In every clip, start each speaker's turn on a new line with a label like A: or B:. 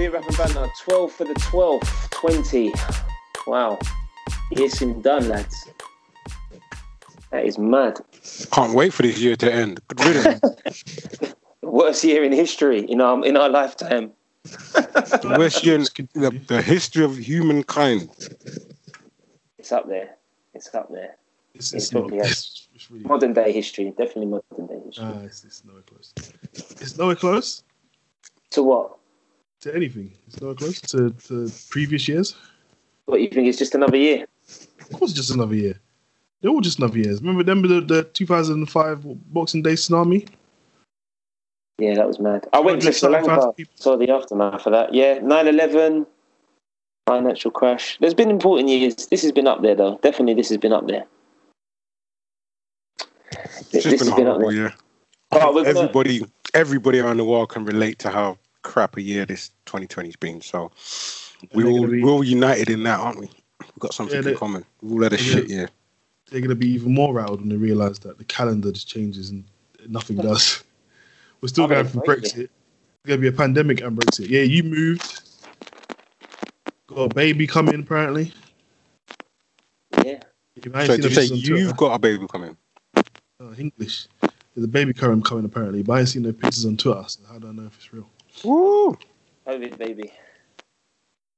A: Beer Rap and Banter, 12 for the 12th, 20. Wow. Year's soon done, lads. That is mad.
B: Can't wait for this year to end. Good riddance.
A: Worst year in history in our in our lifetime.
B: worst year in the, the history of humankind.
A: It's up there. It's up there.
C: It's,
A: It's
C: it's not.
A: probably.
C: It's, it's really.
A: Modern day history, definitely modern day history.
C: Ah, it's, it's nowhere close. It's nowhere close
A: to what?
C: To anything. It's not close to, to previous years.
A: What you think it's just another year?
C: Of course, it's just another year. They're all just another years. Remember, remember the, the 2005 Boxing Day tsunami?
A: Yeah, that was mad. I went to Sri Lanka, saw the aftermath of that. Yeah, 9 11, financial crash. There's been important years. This has been up there, though. Definitely, this has been up there.
B: It's
A: This
B: just
A: has
B: been a
A: been up
B: horrible
A: there.
B: year.
A: Oh, we're gonna-
B: Everybody, everybody around the world can relate to how crap a year this 2020's been. So we
C: they're
B: all
C: be-
B: we're all united in that, aren't we? We've got something
C: Yeah, they-
B: in common. We've all had a
C: Yeah.
B: shit year.
C: They're going to be even more rattled when they realise that the calendar just changes and nothing does. We're still going
A: that's
C: through
A: right,
C: Brexit. It's going to be a pandemic and Brexit. Yeah, you moved. Got a baby coming, apparently.
A: Yeah.
C: If I ain't
B: So did you say you've got a baby coming?
C: uh, English. There's a baby coming, coming apparently, but I ain't seen no pictures on Twitter. So how do I know if it's real?
B: Woo!
A: COVID, baby.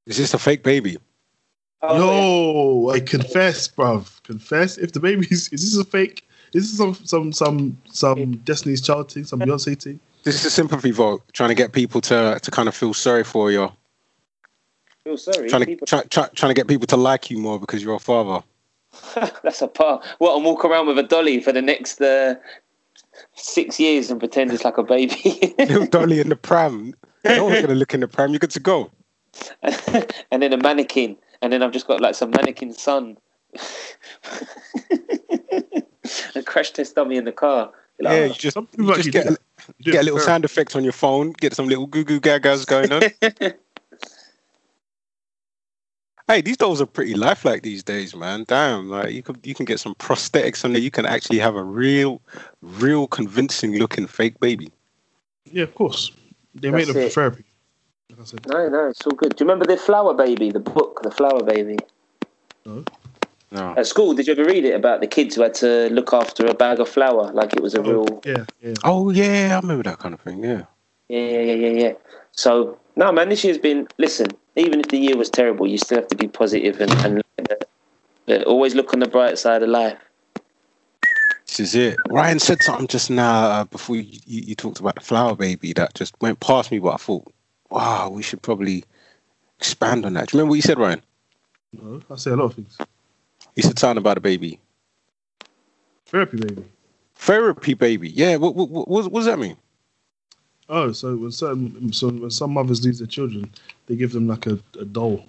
B: Is this a fake baby?
A: Oh,
C: Yo, I confess, bruv. Confess. If the baby's is this a fake? Is this some some some some Destiny's Child thing, some Beyonce thing?
B: This is a sympathy vote, trying to get people to to kind of feel sorry for you,
A: feel sorry.
B: trying to
A: People-
B: try, try, trying to get people to like you more because you're a father.
A: That's a part. What, and walk around with a dolly for the next uh, six years and pretend it's like a baby.
B: Little Dolly in the pram. No one's gonna look in the pram. You're good to go.
A: and then a mannequin. And then I've just got like some mannequin son. a crash test dummy in the car. Like,
B: Yeah,
A: oh,
B: you just, you just
C: actually
B: get
C: do
B: a,
C: that. You do
B: get a little sound effect on your phone. Get some little goo goo gagas going on. Hey, these dolls are pretty lifelike these days, man. Damn, like you can you can get some prosthetics on there. You can actually have a real, real convincing looking fake baby.
C: Yeah, of course. They made
A: That's
C: them for therapy. Like I said,
A: no, no, it's all good. Do you remember the Flower Baby, the book, The Flower Baby?
C: no.
B: No.
A: At school, did you ever read it about the kids who had to look after a bag of flour like it was a oh, real.
C: Yeah, yeah.
B: Oh yeah, I remember that kind of thing. Yeah.
A: Yeah, yeah, yeah, yeah, yeah. So, no, man, this year's been. Listen, even if the year was terrible, you still have to be positive and, and uh, always look on the bright side of life.
B: This is it. Ryan said something just now uh, before you, you, you talked about the flower baby that just went past me, but I thought, wow, we should probably expand on that. Do you remember what you said, Ryan?
C: No, I say a lot of things.
B: You said something about a baby.
C: Therapy, baby.
B: Therapy baby. Yeah, what, what, what, what does that mean?
C: Oh, so when certain, so when some mothers lose their children, they give them like a, a doll.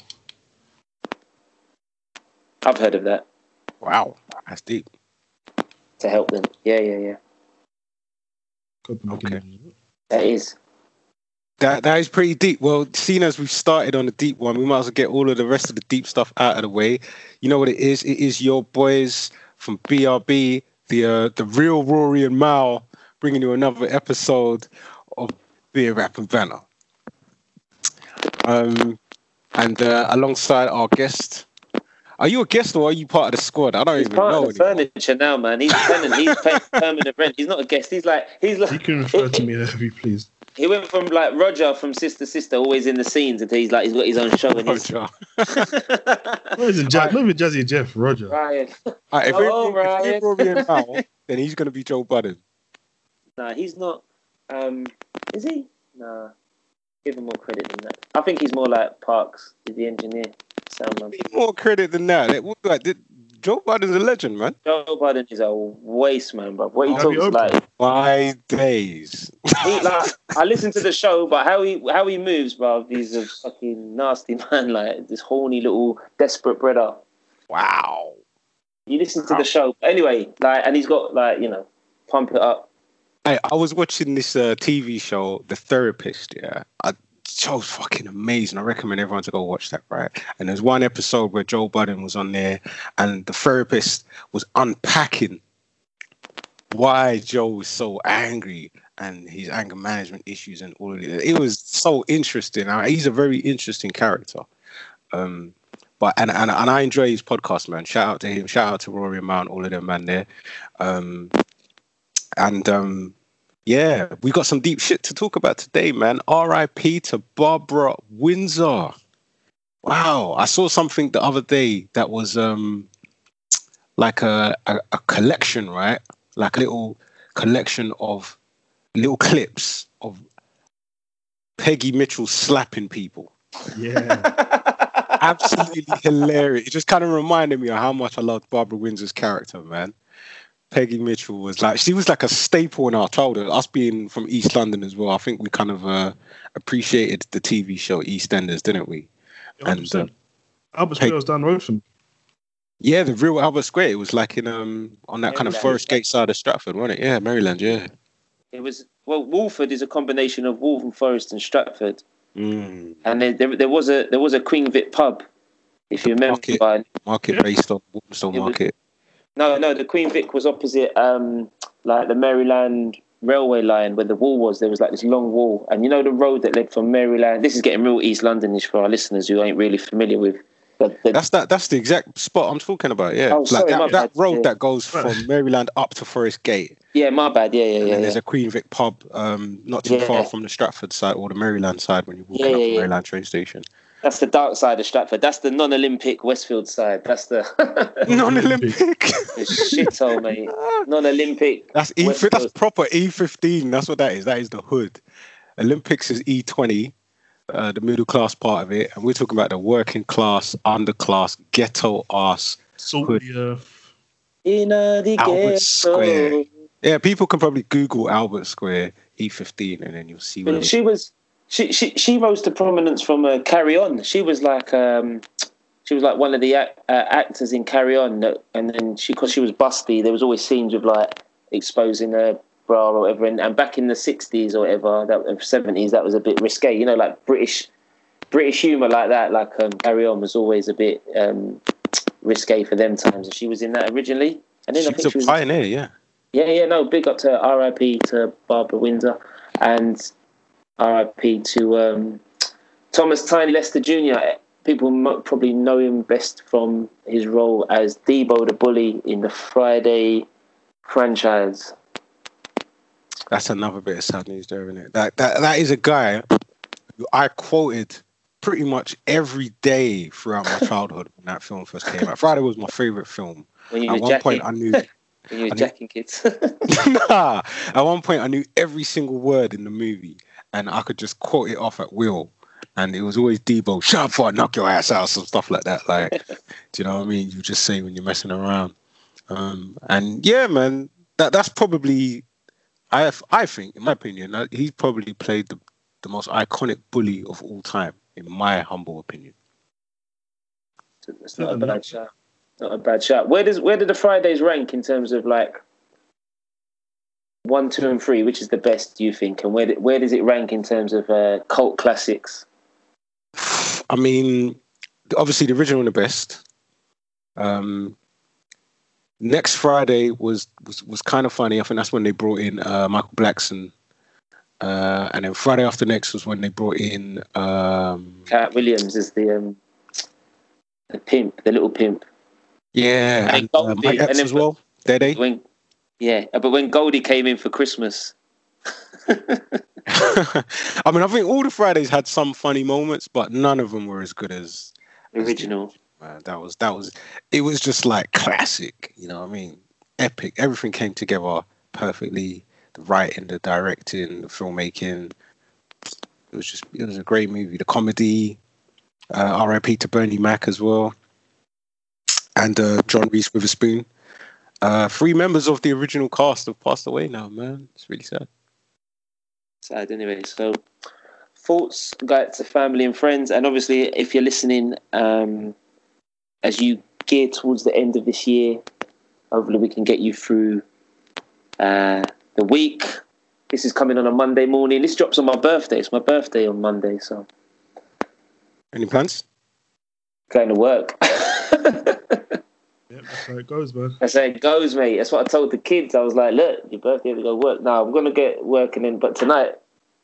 A: I've heard of that
B: Wow, that's deep.
A: to help them. Yeah, yeah, yeah.
C: coping
B: Okay.
A: That is.
B: That that is pretty deep. Well, seeing as we've started on the deep one, we might as well get all of the rest of the deep stuff out of the way. You know what it is? It is your boys from BRB, the uh, the real Rory and Mal, bringing you another episode of Beer Rap and Banter. Um, and uh, alongside our guest, are you a guest or are you part of the squad? I don't
A: He's
B: even
A: part
B: know.
A: of the
B: anymore.
A: furniture now, man. He's tenant. He's paying permanent rent. He's not a guest. He's like he's like.
C: You
A: like
C: can refer to me if you please.
A: he went from like Roger from Sister Sister, always in the scenes, until he's like he's got his own show and he's
B: Roger.
C: Not even, Jazz, not even Jazzy Jeff, Roger.
A: Ryan.
B: All right, if,
A: Oh,
B: we're, if
A: Ryan.
B: we're Rory and Mal, then he's going to be Joe Budden.
A: Nah, he's not. Um, is he? Nah. Give him more credit than that. I think he's more like Parks, he's the engineer, sound man.
B: more credit than that. It, was like, the- Joe Budden's a legend, man.
A: Joe Biden is a waste man, bro. What he talks
C: have you
A: like,
B: Five days.
A: he, like, I listen to the show, but how he how he moves, bro, he's a fucking nasty man. Like this horny little desperate brother.
B: Wow.
A: You listen to the show anyway, like, and he's got like you know, pump it up.
B: I, I was watching this uh, TV show, The Therapist. Yeah, I, show's fucking amazing. I recommend everyone to go watch that. Right, and there's one episode where Joe Budden was on there, and the therapist was unpacking why Joe was so angry and his anger management issues and all of it. It was so interesting. He's a very interesting character. Um, but and, and and I enjoy his podcast, man. Shout out to him. Shout out to Rory and Mal, all of them, man. There, um, and um, yeah, we got some deep shit to talk about today, man. R.I.P. to Barbara Windsor. Wow, I saw something the other day that was um like a, a, a collection, right? Like a little collection of little clips of Peggy Mitchell slapping people.
C: Yeah.
B: Absolutely hilarious. It just kind of reminded me of how much I loved Barbara Windsor's character, man. Peggy Mitchell was like she was like a staple in our childhood. Us being from East London as well, I think we kind of uh, appreciated the TV show EastEnders, didn't we? And,
C: 100%. Albert
B: Hey.
C: Square was down the road from.
B: Yeah, the real Albert Square. It was like in um on that kind of Forest Gate side of Stratford, wasn't it? Yeah, Maryland. Yeah.
A: It was well, Walford is a combination of Waltham Forest and Stratford,
B: Mm.
A: and there, there, there was a there was a Queen Vic pub, if you remember.
B: Market.
A: By,
B: Market based on Walthamstow
A: It was-
B: Market.
A: No, no, the Queen Vic was opposite um like the Maryland railway line where the wall was. There was like this long wall, and you know the road that led from Maryland. This is getting real East Londonish for our listeners who ain't really familiar with. The, the,
B: That's that. That's the exact spot I'm talking about. Yeah,
A: Oh,
B: like
A: sorry, my
B: that, that road
A: Yeah.
B: that goes from Maryland up to Forest Gate,
A: yeah, my bad. Yeah, yeah,
B: and
A: yeah.
B: then there's
A: yeah.
B: a Queen Vic pub, um, not too
A: Yeah.
B: far from the Stratford side or the Maryland side when you're walking
A: Yeah,
B: up
A: yeah,
B: the
A: yeah.
B: Maryland train station.
A: That's the dark side of Stratford. That's the non-Olympic Westfield side. That's the,
B: Non-Olympic.
A: the shithole, mate. Non-Olympic.
B: That's E.
A: West
B: That's proper E15. That's what that is. That is the hood. Olympics is E20, uh, the middle class part of it, and we're talking about the working class, underclass, ghetto ass.
C: Salt
B: Hood.
C: the.
A: In uh, the
B: Albert
A: ghetto.
B: Square. Yeah, people can probably Google Albert Square E15, and then you'll see what.
A: She was she she she rose to prominence from uh, Carry On. She was like um she was like one of the uh, actors in Carry On, that, and then she because she was busty, there was always scenes of like exposing her bra or whatever. And, and back in the sixties or whatever, that seventies, that was a bit risque. You know, like British British humour like that, like um, Carry On was always a bit um risque for them times. And she was in that originally, and then I
B: She's
A: think
B: a
A: she was
B: pioneer, yeah.
A: yeah, yeah, no, big up to RIP to Barbara Windsor and RIP to um, Thomas Tiny Lister Jr. People mo- probably know him best from his role as Debo the Bully in the Friday franchise.
B: That's another bit of sad news there, isn't it? That that that is a guy who I quoted pretty much every day throughout my childhood when that film first came out. Friday was my favorite film.
A: When you
B: At one
A: jacking,
B: point, I knew.
A: when you were
B: knew-
A: jacking kids.
B: nah, at one point, I knew every single word in the movie, and I could just quote it off at will. And it was always Debo, shut up before I knock your ass out, some stuff like that. Like, do you know what I mean? You just say when you're messing around. Um, and yeah, man, that that's probably, I I think, in my opinion, he's probably played the, the most iconic bully of all time, in my humble opinion.
A: It's not a bad shot. Not a bad shot. Where does where did the Fridays rank in terms of like one, two, and three? Which is the best do you think? And where where does it rank in terms of uh, cult classics?
B: I mean, obviously the original and the best. Um, next Friday was was was kind of funny. I think that's when they brought in uh, Michael Blackson, uh, and then Friday after next was when they brought in. Um,
A: Katt Williams is the um, the pimp, the little pimp.
B: yeah,
A: And
B: and uh, Mike Epps as well. Did they?
A: When yeah, but when Goldie came in for Christmas,
B: I mean, I think all the Fridays had some funny moments, but none of them were as good as
A: the original.
B: man, that was that was it was just like classic you know what i mean? Epic. Everything came together perfectly. The writing the directing the filmmaking. It was just it was a great movie. The comedy uh, rip to bernie mac as well. And uh, john reese witherspoon uh, three members of the original cast have passed away now man it's really sad
A: Sad anyway. So thoughts, guys, to family and friends, and obviously if you're listening, um, as you gear towards the end of this year, hopefully we can get you through uh, the week. This is coming on a Monday morning. This drops on my birthday. It's my birthday on Monday, so
B: any plans
A: going to work.
C: Yep. That's how it goes, man.
A: That's how it goes, mate. That's what I told the kids. I was like, look, your birthday, we go work. Now I'm gonna get working in, but tonight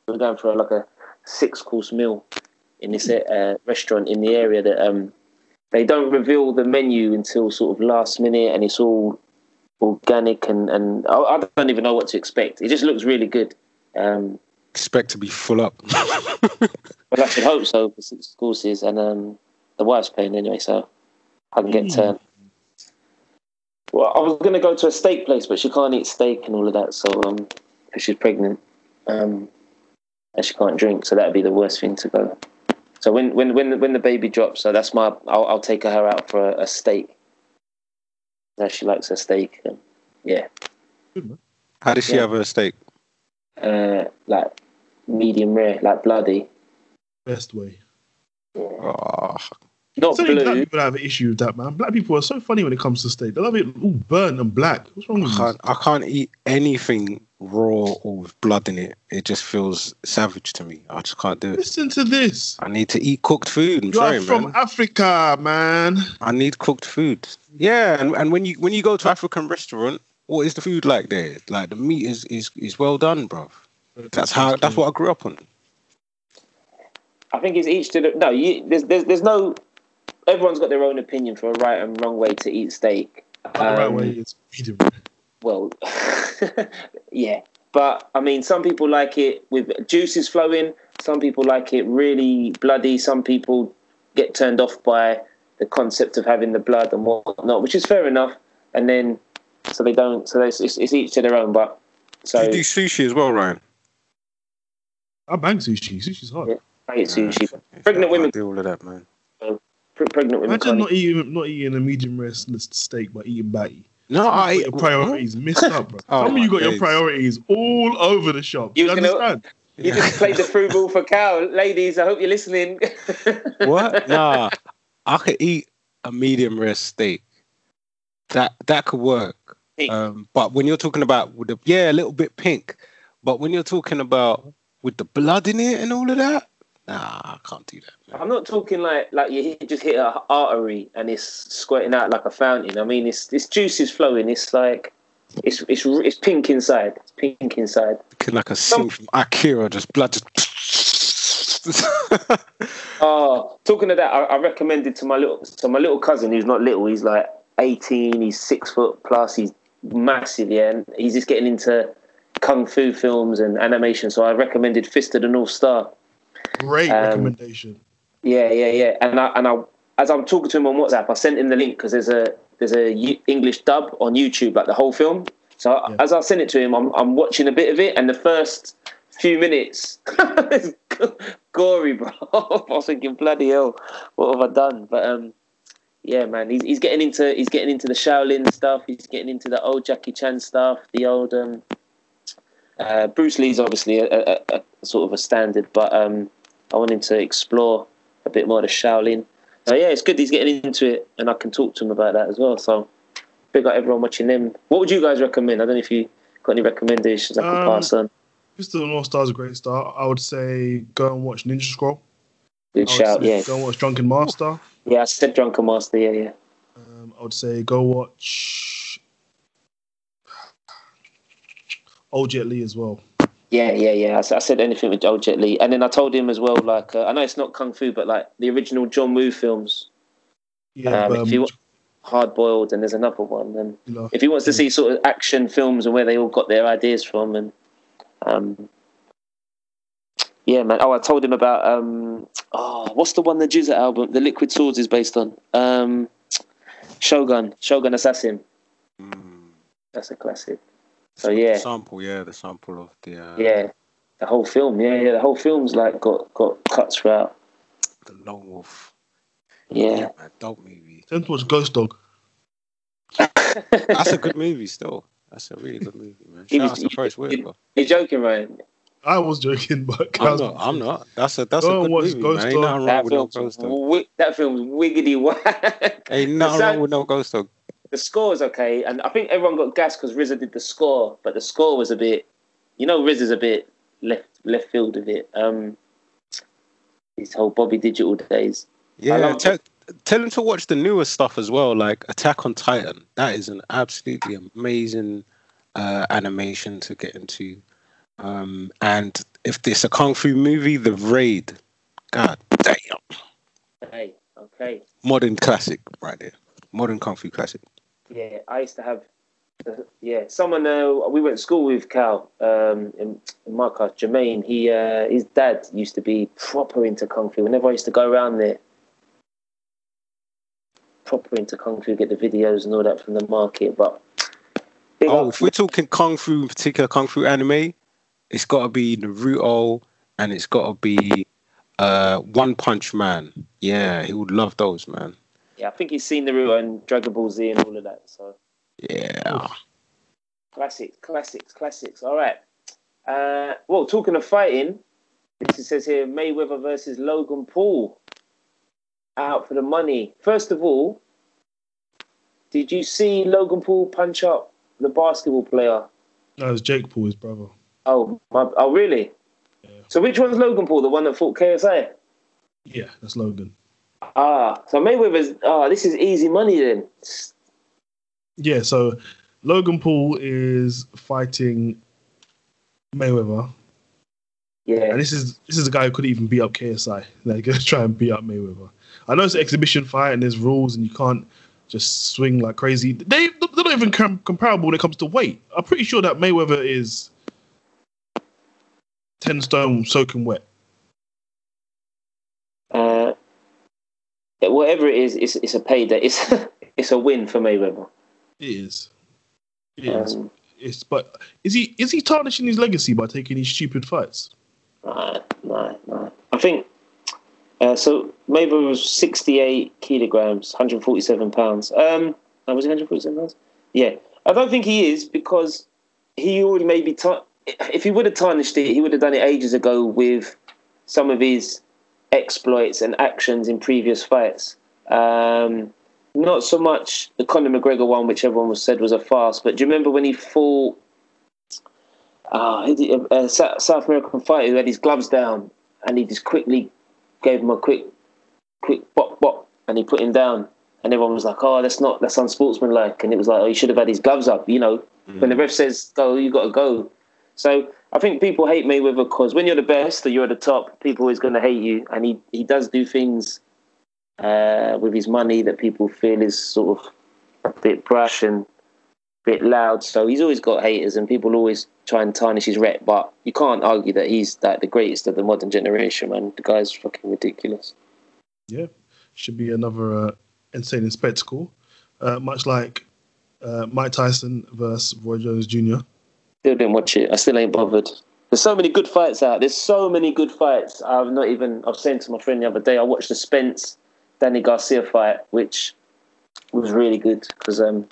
A: we're going for like a six course meal in this uh, restaurant in the area that um they don't reveal the menu until sort of last minute, and it's all organic and and I, I don't even know what to expect. It just looks really good. Um,
B: Expect to be full up.
A: well, I should hope so for six courses, and um, the wife's paying anyway, so I can get to. Well, I was going to go to a steak place, but she can't eat steak and all of that, so um, 'cause she's pregnant, um, and she can't drink, so that'd be the worst thing to go. So when when when when the baby drops, so that's my I'll, I'll take her out for a, a steak. Now she likes a steak. um, yeah,
C: Good, man.
B: How does she
A: Yeah.
B: have a steak?
A: uh, like medium rare, like bloody,
C: Best way.
B: Oh,
A: not
C: So many black people have an issue with that, man. Black people are so funny when it comes to steak. They love it all burnt and black. What's wrong with
B: I
C: you?
B: can't, I can't eat anything raw or with blood in it. It just feels savage to me. I just can't do it.
C: Listen to this.
B: I need to eat cooked food. I'm
C: You
B: sorry,
C: are from
B: man.
C: Africa, man.
B: I need cooked food. Yeah, and, and when you when you go to African restaurant, what is the food like there? Like the meat is is, is well done, bruv. That's how that's what I grew up on.
A: I think it's each to the no. You, there's there's there's no. Everyone's got their own opinion for a right and wrong way to eat steak.
C: the right
A: Um,
C: way is medium.
A: Well, yeah, but I mean, some people like it with juices flowing. Some people like it really bloody. Some people get turned off by the concept of having the blood and whatnot, which is fair enough. And then so they don't. So it's, it's, it's each to their own. But so
B: you do sushi as well, Ryan.
C: I bang sushi. Sushi's hot.
A: Yeah. I eat sushi.
B: Yeah,
A: Pregnant
B: I
A: women,
B: do all of that, man.
A: Pre- pregnant women.
C: Imagine
A: can't
C: not eating not eating a medium rare steak, but eating batty.
B: No, I
C: You got your priorities missed up, bro.
B: Oh
C: Some of you
B: my
C: got your priorities all over the shop.
A: You
C: You,
A: was gonna-
C: understand?
A: You just played the through ball for cow, ladies. I hope you're listening.
B: what? Nah, I could eat a medium rare steak. That that could work. Um, but when you're talking about with the yeah, a little bit pink. But when you're talking about with the blood in it and all of that, nah, I can't do that. Man.
A: I'm not talking like like you hit, just hit an artery and it's squirting out like a fountain. I mean, it's this juice is flowing. It's like it's it's it's pink inside. It's pink inside.
B: Looking like a scene from Akira, just blood just.
A: Oh, talking of that, I, I recommended to my little to my little cousin who's not little. He's like 18. He's six foot plus. He's massive, yeah. And he's just getting into kung fu films and animation. So I recommended Fist of the North Star.
C: Great
A: Um,
C: recommendation.
A: Yeah, yeah, yeah. And I and I as I'm talking to him on WhatsApp, I sent him the link because there's a there's a U- English dub on YouTube, like the whole film. So
C: Yeah.
A: as I sent it to him, I'm I'm watching a bit of it, and the first few minutes, it's gory, bro. I was thinking, bloody hell, what have I done? But um, yeah, man, he's he's getting into he's getting into the Shaolin stuff. He's getting into the old Jackie Chan stuff, the old um. Uh, Bruce Lee's obviously a, a, a, a sort of a standard, but um, I want him to explore a bit more of the Shaolin. So yeah, it's good he's getting into it, and I can talk to him about that as well. So big up everyone watching them. What would you guys recommend? I don't know if you got any recommendations I can
C: Um,
A: pass on.
C: The North Star is a great start. I would say go and watch Ninja Scroll.
A: Good shout, yeah,
C: Go and watch Drunken Master.
A: yeah. I said Drunken Master, yeah, yeah.
C: Um, I would say go watch Old Jet Li as well.
A: Yeah, yeah, yeah. I said anything with old Jet Li, and then I told him as well. Like, uh, I know it's not kung fu, but like the original John Woo films,
C: Yeah,
A: Um,
C: um,
A: if you- Hard Boiled, and there's another one. And
C: you know,
A: if he wants to see sort of action films and where they all got their ideas from and um yeah man oh i told him about um oh what's the one the GZA album the liquid swords is based on um shogun shogun assassin
B: Mm.
A: that's a classic so yeah
B: The sample, yeah, the sample of the uh,
A: yeah the whole film yeah yeah the whole film's like got got cuts throughout
B: the Lone Wolf.
A: yeah
B: man, dope movie.
C: tend to watch Ghost Dog.
B: That's a good movie still. That's a really good movie, man.
A: He
B: Shout
A: was-
B: out to Forest Whitaker.
A: you're joking Ryan
C: I was joking, but
B: I'm not. I'm not. That's a that's
C: Go
B: a good movie,
C: Ghost
B: man. Ain't
C: Dog.
B: nothing wrong
A: that
B: with no
A: film's,
B: Ghost Dog.
A: wi- that film's wiggity whack
B: Ain't nothing
A: sound-
B: wrong with no Ghost Dog.
A: The score was okay, and I think everyone got gas because RZA did the score, but the score was a bit, you know, RZA's a bit left left field of it. Um, his whole Bobby Digital days.
B: Yeah, tell, tell him to watch the newer stuff as well, like Attack on Titan. That is an absolutely amazing uh, animation to get into. Um, and if it's a kung fu movie, The Raid. God damn,
A: Hey, okay.
B: modern classic right there. Modern kung fu classic.
A: Yeah, I used to have. Uh, yeah, someone uh, we went to school with Cal um, in, in my class, Jermaine. He uh, his dad used to be proper into kung fu. Whenever I used to go around there, proper into kung fu, get the videos and all that from the market. But
B: Oh,
A: up-
B: if we're talking kung fu, in particular kung fu anime, it's got to be Naruto and it's got to be uh, One Punch Man. Yeah, he would love those, man.
A: Yeah, I think he's seen the Naruto and Dragon Ball Z and all of that. So
B: Yeah.
A: classics, classics, classics. All right. Uh, well, talking of fighting, this says here Mayweather versus Logan Paul. Out for the money. First of all, did you see Logan Paul punch up the basketball player?
C: That was Jake Paul, his brother.
A: Oh, my, oh, really?
C: Yeah.
A: So which one's Logan Paul? The one that fought KSI?
C: Yeah, that's Logan.
A: Ah, so Mayweather's. Ah, this is easy money then.
C: Yeah, so Logan Paul is fighting Mayweather,
A: Yeah,
C: and this is this is a guy who couldn't even beat up KSI. They're gonna try and beat up Mayweather. I know it's an exhibition fight and there's rules and you can't just swing like crazy. They they're not even com- comparable when it comes to weight. I'm pretty sure that Mayweather is ten stone soaking wet.
A: Uh, yeah, whatever it is, it's, it's a payday. It's it's a win for Mayweather.
C: It is. It is.
A: Um,
C: It's but is he is he tarnishing his legacy by taking these stupid fights?
A: no, no, no. I think uh, so. Mayweather was sixty-eight kilograms, one hundred forty-seven pounds. Um, oh, was it one hundred forty-seven pounds? Yeah, I don't think he is because he already maybe tar- if he would have tarnished it, he would have done it ages ago with some of his exploits and actions in previous fights. Um, not so much the Conor McGregor one, which everyone was said was a farce. But do you remember when he fought uh, a South American fighter who had his gloves down and he just quickly gave him a quick, quick bop bop, and he put him down. And everyone was like, "Oh, that's not that's unsportsmanlike." And it was like, "Oh, he should have had his gloves up." You know, when the ref says go, you got to go. So I think people hate Mayweather because when you're the best or you're at the top, people always going to hate you. And he, he does do things uh, with his money that people feel is sort of a bit brash and a bit loud. So he's always got haters, and people always try and tarnish his rep. But you can't argue that he's like the greatest of the modern generation, man. The guy's fucking ridiculous.
C: Yeah, should be another uh, insane spectacle, uh, much like uh, Mike Tyson versus Roy Jones Jr.
A: Still didn't watch it. I still ain't bothered. There's so many good fights out. There's so many good fights. I've not even. I was saying to my friend the other day. I watched the Spence Danny Garcia fight, which was really good because um,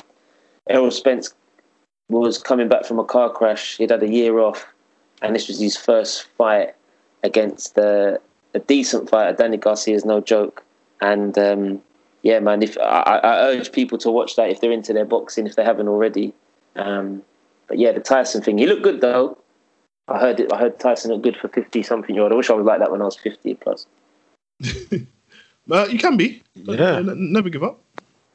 A: Errol Spence was coming back from a car crash. He'd had a year off, and this was his first fight against uh, a decent fighter. Danny Garcia is no joke, and um, yeah, man. If I, I urge people to watch that if they're into their boxing, if they haven't already. Um, but yeah, the Tyson thing. He looked good though. I heard it. I heard Tyson looked good for fifty something year old. I wish I was like that when I was fifty plus.
C: Uh, you can be.
B: Yeah.
C: never give up.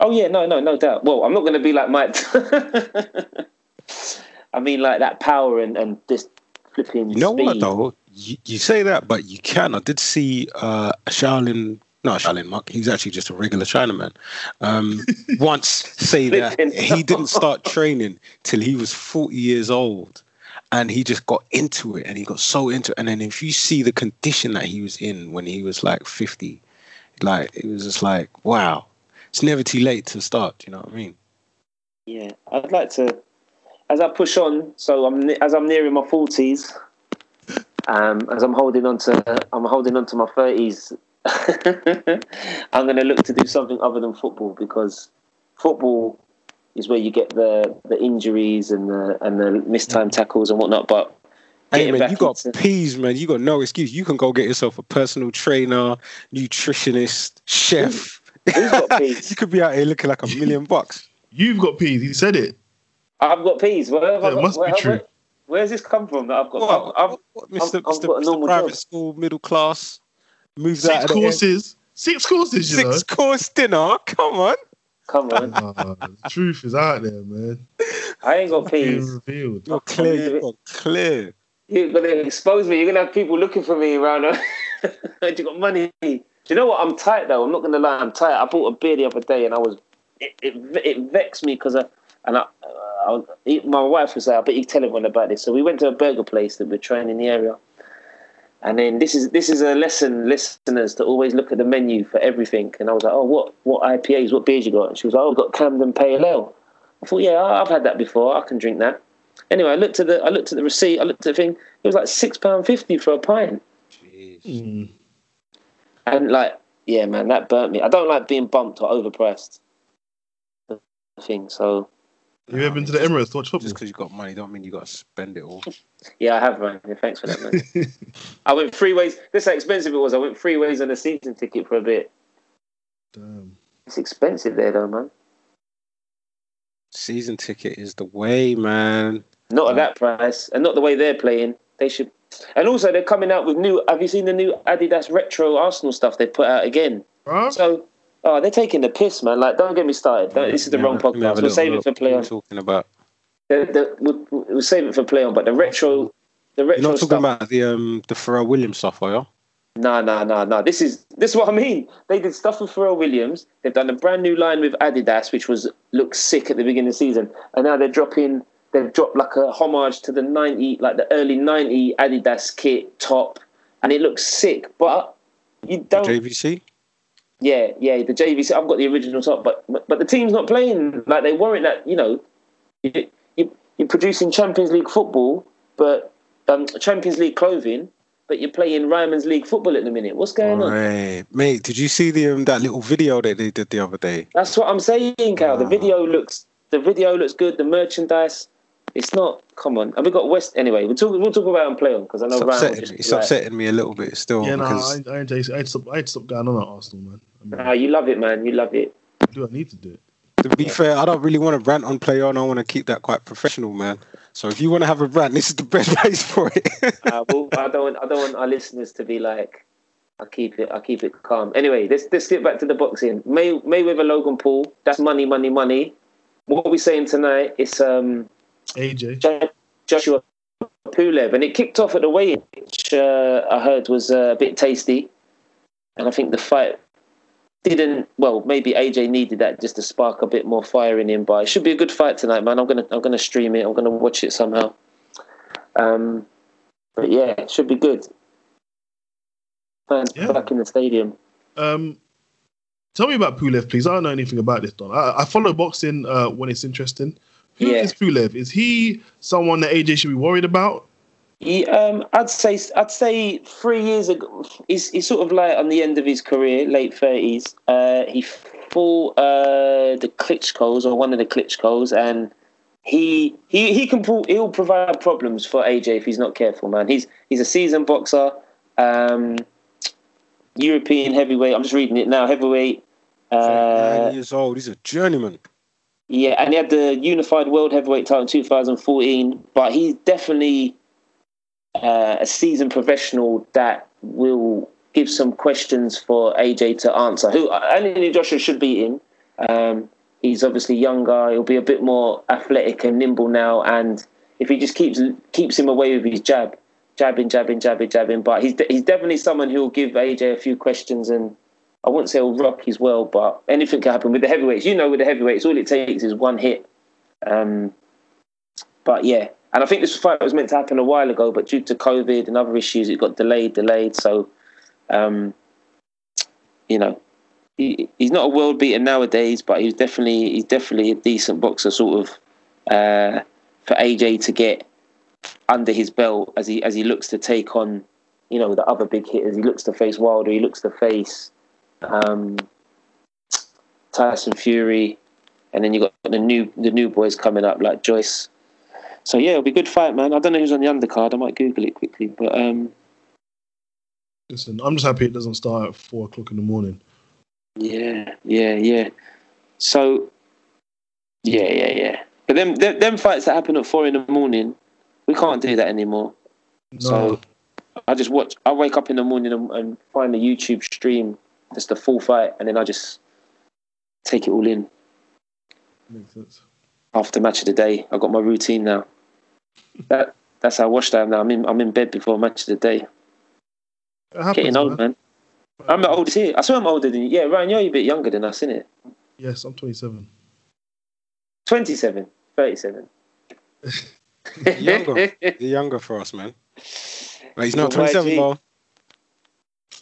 A: Oh yeah, no, no, no doubt. Well, I'm not going to be like Mike. I mean, like that power and and this flipping.
B: You know
A: speed.
B: what though? You, you say that, but you can. I did see uh, a Shaolin, not Shaolin monk. He's actually just a regular Chinaman. Um, once say that he didn't start training till he was forty years old, and he just got into it, and he got so into it. And then if you see the condition that he was in when he was like fifty, like it was just like wow, it's never too late to start. You know what I mean?
A: Yeah, I'd like to. As I push on, so I'm as I'm nearing my forties, um, as I'm holding on to, I'm holding on to my thirties. I'm going to look to do something other than football because football is where you get the the injuries and the and the mistimed tackles and whatnot. But
B: Hey man, you got
A: into-
B: peas, man. You got no excuse. You can go get yourself a personal trainer, nutritionist, chef.
A: Who's got peas?
B: you could be out here looking like a million bucks.
C: You've got peas. He said it.
A: I've got peas. Where have
C: Yeah, it
A: got-
C: must be true.
A: where- where's this come from? That I've got.
B: What,
A: I've, I've,
B: what, what, Mr.
A: I've got
B: Mr.
A: a normal
B: Private
A: job.
B: school, middle class, moves
C: Six
B: out of the
C: courses. Six courses, you
B: Six course dinner. Come on.
A: Come on,
C: know. Ah, the truth is out there, man.
A: I ain't got
C: Being
A: peas.
C: revealed.
B: You're clear. You're clear.
A: You're gonna expose me. You're gonna have people looking for me around. you got money. Do you know what? I'm tight though. I'm not gonna lie. I'm tight. I bought a beer the other day, and I was it it, it vexed me because I and I, uh, I, my wife was like, "I bet you tell everyone about this." So we went to a burger place that we're trying in the area, and then this is this is a lesson, listeners, to always look at the menu for everything. And I was like, "Oh, what what IPAs? What beers you got?" And she was like, "Oh, I've got Camden Pale Ale." I thought, "Yeah, I've had that before. I can drink that." Anyway, I looked at the I looked at the receipt. I looked at the thing. It was like six pound fifty for a pint.
B: Jeez.
C: Mm.
A: And like, yeah, man, that burnt me. I don't like being bumped or overpriced. Thing. So
C: Have you ever been to the Emirates to watch
B: Just because you got money don't mean you got to spend it all.
A: yeah, I have, man. Yeah, thanks for that, man. I went three ways. This how expensive it was. I went three ways on a season ticket for a bit.
C: Damn.
A: It's expensive there, though, man.
B: Season ticket is the way, man.
A: Not at that price, and not the way they're playing. They should. And also, they're coming out with new. Have you seen the new Adidas retro Arsenal stuff they put out again?
C: Bruh?
A: So, oh, they're taking the piss, man. Like, don't get me started. Don't, this is the
B: Yeah,
A: wrong
B: let me have
A: podcast. We'll save it for play on.
B: talking about?
A: The, the, we'll, we'll save it for play on. But the retro, the retro.
B: You're not talking
A: stuff.
B: about the um the Pharrell Williams stuff, are you?
A: No, no, no, no. This is this is what I mean. They did stuff with Pharrell Williams. They've done a brand new line with Adidas, which was looked sick at the beginning of the season, and now they're dropping. They've dropped like a homage to the ninety, like the early ninety Adidas kit top, and it looks sick. But you don't.
B: JVC?
A: Yeah, yeah. The JVC. I've got the original top, but but, but the team's not playing. Like they warrant that. You know, you, you, you're producing Champions League football, but um, Champions League clothing, but you're playing Ryman's League football at the minute. What's going on?
B: Right. Mate, did you see the um, that little video that they did the other day?
A: That's what I'm saying, Cal. The video looks the video looks good. The merchandise, it's not. Come on, and we got West anyway. We'll talk. We'll talk about it and play on because I know
B: It's
A: Ryan
B: upsetting,
A: just
B: me.
A: be
B: it's
A: like,
B: upsetting me a little bit still
C: Yeah, no, I, I, ain't I, ain't stop, I ain't stop going on at Arsenal, man. I
A: "Nah, you love it, man. You love it.
C: do I need to do it?
B: to be fair, I don't really want to rant on play on. I want to keep that quite professional, man. So if you want to have a rant, this is the best place for it.
A: Uh, well, I don't. Want, I don't want our listeners to be like. I keep it. I keep it calm. Anyway, let's let's get back to the boxing. May Mayweather Logan Paul. That's money, money, money. What are we saying tonight? It's um
C: AJ.
A: Jo- Joshua Pulev, and it kicked off at the weigh which uh, I heard was uh, a bit tasty, and I think the fight didn't. Well, maybe AJ needed that just to spark a bit more fire in him. But it should be a good fight tonight, man. I'm gonna I'm gonna stream it. I'm gonna watch it somehow. Um, but yeah, it should be good. Fans
C: Yeah.
A: back in the stadium.
C: Um, tell me about Pulev, please. I don't know anything about this, Don. I, I follow boxing uh, when it's interesting. Who is
A: Yeah.
C: Pulev? Is he someone that AJ should be worried about?
A: He, um, I'd say I'd say three years ago, he's, he's sort of like on the end of his career, late thirties. Uh, he fought uh, the Klitschko's or one of the Klitschko's, and he he he can pull, he'll provide problems for AJ if he's not careful, man. He's he's a seasoned boxer, um, European heavyweight. I'm just reading it now, heavyweight. Uh,
B: Nine years old. He's a journeyman.
A: yeah, and he had the unified world heavyweight title in 2014. But he's definitely uh, a seasoned professional that will give some questions for AJ to answer. Who Anthony Joshua should be in. Um, he's obviously younger. He'll be a bit more athletic and nimble now. And if he just keeps keeps him away with his jab, jabbing, jabbing, jabbing, jabbing. But he's he's definitely someone who will give AJ a few questions and. I wouldn't say he'll rock as well, but anything can happen with the heavyweights. You know, with the heavyweights, all it takes is one hit. Um, but yeah, and I think this fight was meant to happen a while ago, but due to COVID and other issues, it got delayed, delayed. So, um, you know, he, he's not a world beater nowadays, but he's definitely he's definitely a decent boxer, sort of uh, for AJ to get under his belt as he as he looks to take on, you know, the other big hitters. He looks to face Wilder. He looks to face um, Tyson Fury, and then you got the new the new boys coming up like Joyce. So yeah, it'll be a good fight, man. I don't know who's on the undercard. I might Google it quickly, but um,
C: Listen, I'm just happy it doesn't start at four o'clock in the morning.
A: yeah, yeah, yeah. So yeah, yeah, yeah. But them, them them fights that happen at four in the morning, we can't do that anymore.
C: No,
A: So I just watch. I wake up in the morning and, and find the YouTube stream just the full fight, and then I just take it all in
C: Makes sense.
A: After match of the day. I've got my routine now. That that's how washed I am now. I'm in I'm in bed before match of the day.
C: It happens,
A: Getting old, man. I'm the oldest here. I swear I'm older than you. Yeah, Ryan, you're a bit younger than us, innit?
C: Yes, I'm 27.
A: 27, 37.
B: Younger. You're younger for us, man. But he's not
A: So
B: 27 though.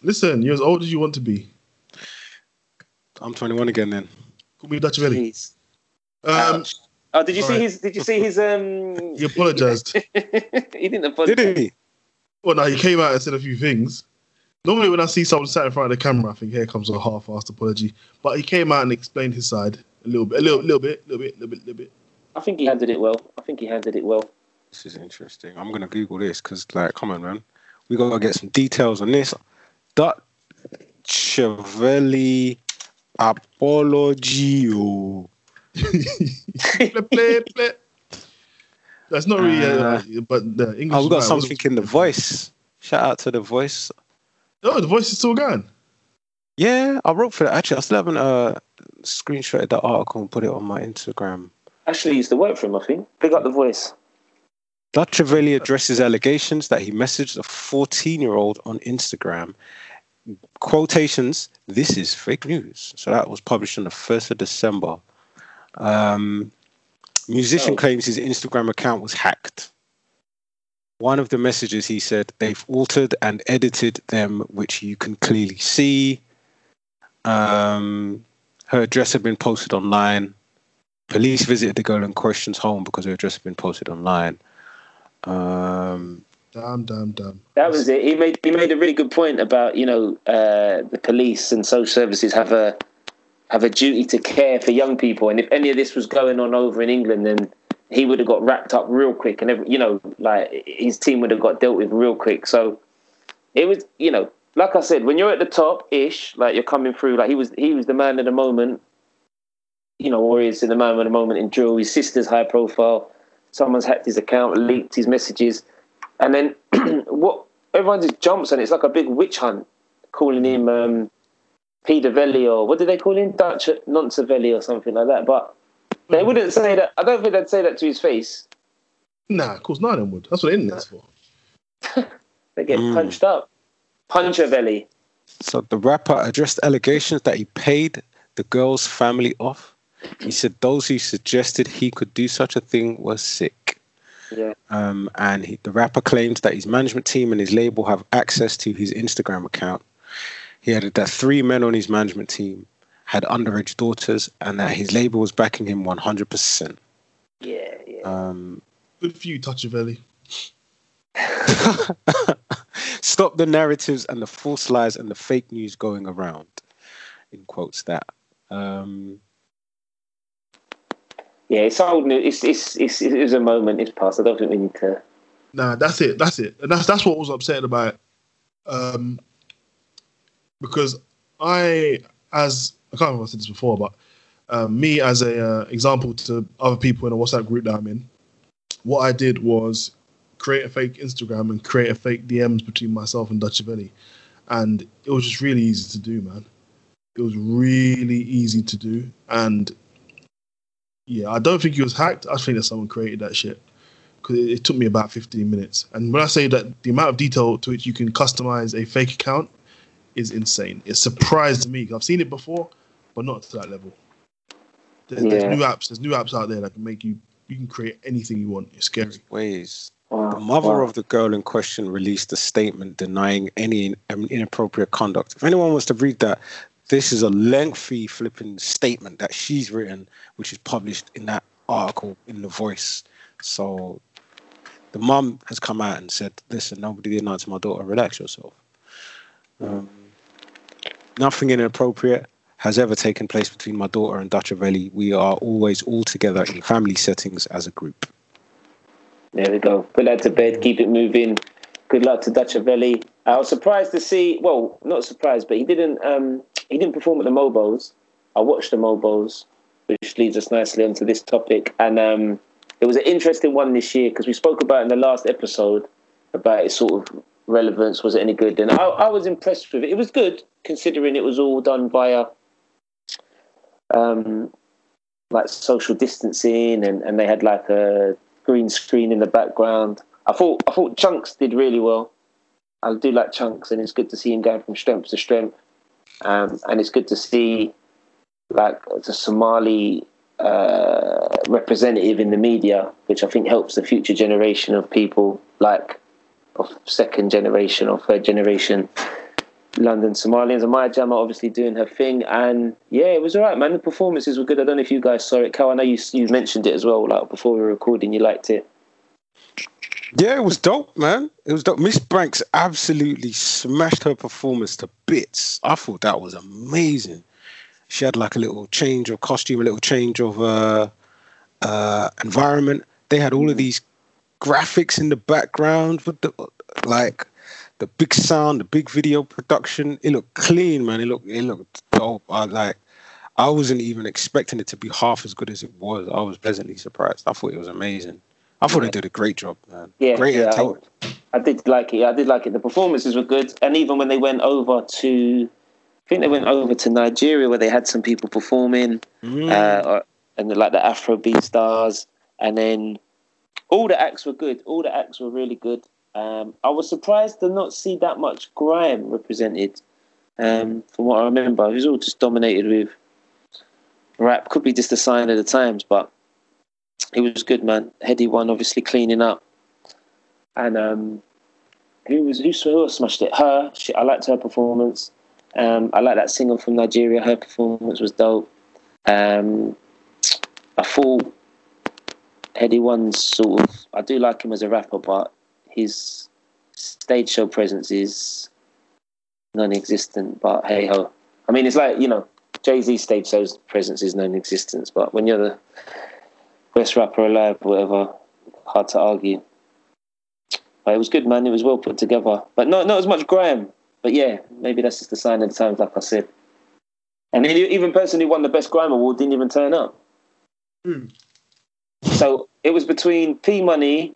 C: Listen, you're as old as you want to be.
B: I'm 21 again then.
C: Call me Dutchavelli.
A: Jeez.
C: Um,
A: Ouch. Oh, did you see his? Did you see his? Um,
C: he apologized.
A: he didn't apologize.
B: Did he?
C: well, no, he came out and said a few things. Normally, when I see someone sat in front of the camera, I think here comes a half-assed apology. But he came out and explained his side a little bit, a little, little bit, little bit, little bit, little bit.
A: I think he handled it well. I think he handled it well.
B: This is interesting. I'm gonna Google this because, like, come on, man, we gotta get some details on this. Dutch Chevelle apologio.
C: That's not really, uh, but the English.
B: We got
C: right,
B: something in the voice. Shout out to the voice.
C: Oh, the voice is still going.
B: Yeah, I wrote for that. Actually, I still haven't uh, screenshotted that article and put it on my Instagram.
A: Actually, used to work for him. I think. Pick up the voice.
B: Dutchavelli addresses allegations that he messaged a 14 year old on Instagram. Quotations, this is fake news. So that was published on the 1st of December. Um, musician
A: Oh.
B: claims his Instagram account was hacked. One of the messages he said they've altered and edited them, which you can clearly see. Um, her address had been posted online. Police visited the girl in question's home because her address had been posted online. Um,
C: Damn, damn, damn.
A: That was it. He made he made a really good point about you know uh, the police and social services have a have a duty to care for young people, and if any of this was going on over in England, then he would have got wrapped up real quick, and every, you know, like his team would have got dealt with real quick. So it was, you know, like I said, when you're at the top ish, like you're coming through, like he was he was the man of the moment. You know, or he's in the man of the moment in drill. His sister's high profile. Someone's hacked his account, leaked his messages, and then what? Everyone just jumps it. It's like a big witch hunt, calling him um, Peter Velli or what did they call him? Dutch Nonsavelli or something like that. But they wouldn't say that. I don't think they'd say that to his face.
C: Nah, of course none of them would. That's what the internet's for.
A: They get
B: Mm.
A: punched up. Punchavelli.
B: So the rapper addressed allegations that he paid the girl's family off. He said those who suggested he could do such a thing were sick.
A: Yeah.
B: Um, and he, the rapper claims that his management team and his label have access to his Instagram account. He added that three men on his management team had underage daughters and that his label was backing him 100%.
A: Yeah, yeah.
B: Um,
C: Good for you, Dutchavelli.
B: Stop the narratives and the false lies and the fake news going around. In quotes that. Um,
A: Yeah, it's old news. It's, it's, it's, it was a moment. It's past. I don't think we need to.
C: Nah, that's it. That's it. And that's that's what was upsetting about. Um, because I, as I can't remember I said this before, but um, me as a uh, example to other people in a WhatsApp group that I'm in, what I did was create a fake Instagram and create a fake DMs between myself and Dutchavelli, and it was just really easy to do, man. It was really easy to do, and yeah, I don't think it was hacked. I think that someone created that shit because it, it took me about 15 minutes. And when I say that the amount of detail to which you can customize a fake account is insane. It surprised me. I've seen it before, but not to that level. There's,
A: Yeah.
C: there's new apps. There's new apps out there that can make you. You can create anything you want. It's scary.
B: ways.
A: Wow,
B: The mother
A: wow.
B: of the girl in question released a statement denying any um, inappropriate conduct. If anyone wants to read that, this is a lengthy flipping statement that she's written, which is published in that article in The Voice. So the mum has come out and said, listen, nobody did that to my daughter, relax yourself. Um, nothing inappropriate has ever taken place between my daughter and Dutchavelli. We are always all together in family settings as a group.
A: There we go. Put that to bed. Keep it moving. Good luck to Dutchavelli. I was surprised to see. Well, not surprised, but he didn't. Um, he didn't perform at the Mobos. I watched the Mobos, which leads us nicely onto this topic. And um, it was an interesting one this year because we spoke about in the last episode about it sort of relevance? Was it any good? And I, I was impressed with it. It was good considering it was all done via um, like social distancing, and, and they had like a green screen in the background. I thought I thought Chunkz did really well. I do like Chunkz, and it's good to see him going from strength to strength. Um, and it's good to see like the Somali uh, representative in the media, which I think helps the future generation of people, like of second generation or third generation London Somalians. And Maya Jama obviously doing her thing, and yeah, it was all right, man. The performances were good. I don't know if you guys saw it, Cal. I know you you mentioned it as well, like before we were recording. You liked it.
B: Yeah, it was dope, man. It was dope. Ms Banks absolutely smashed her performance to bits. I thought that was amazing. She had like a little change of costume, a little change of uh, uh, environment. They had all of these graphics in the background with the like the big sound, the big video production. It looked clean, man. It looked it looked dope. I like. I wasn't even expecting it to be half as good as it was. I was pleasantly surprised. I thought it was amazing. I thought they did a great job, man.
A: Yeah,
B: great
A: yeah. I, I did like it. I did like it. The performances were good, and even when they went over to, I think they went over to Nigeria where they had some people performing,
B: Mm.
A: uh, and like the Afrobeat stars, and then all the acts were good. All the acts were really good. Um, I was surprised to not see that much grime represented. Um, from what I remember, it was all just dominated with rap. Could be just a sign of the times, but it was good, man. Headie One, obviously cleaning up, and um, who was who, who smashed it? Her. She, I liked her performance. Um, I like that singer from Nigeria. Her performance was dope. Um, I thought Headie One's sort of. I do like him as a rapper, but his stage show presence is non-existent. But hey ho, I mean, it's like you know, Jay Z stage show presence is non-existent. But when you're the best rapper alive, whatever, hard to argue. But it was good, man. It was well put together, but not not as much grime. But yeah, maybe that's just a sign of the times, like I said. And even person who won the best grime award didn't even turn up.
C: Hmm.
A: So it was between P Money,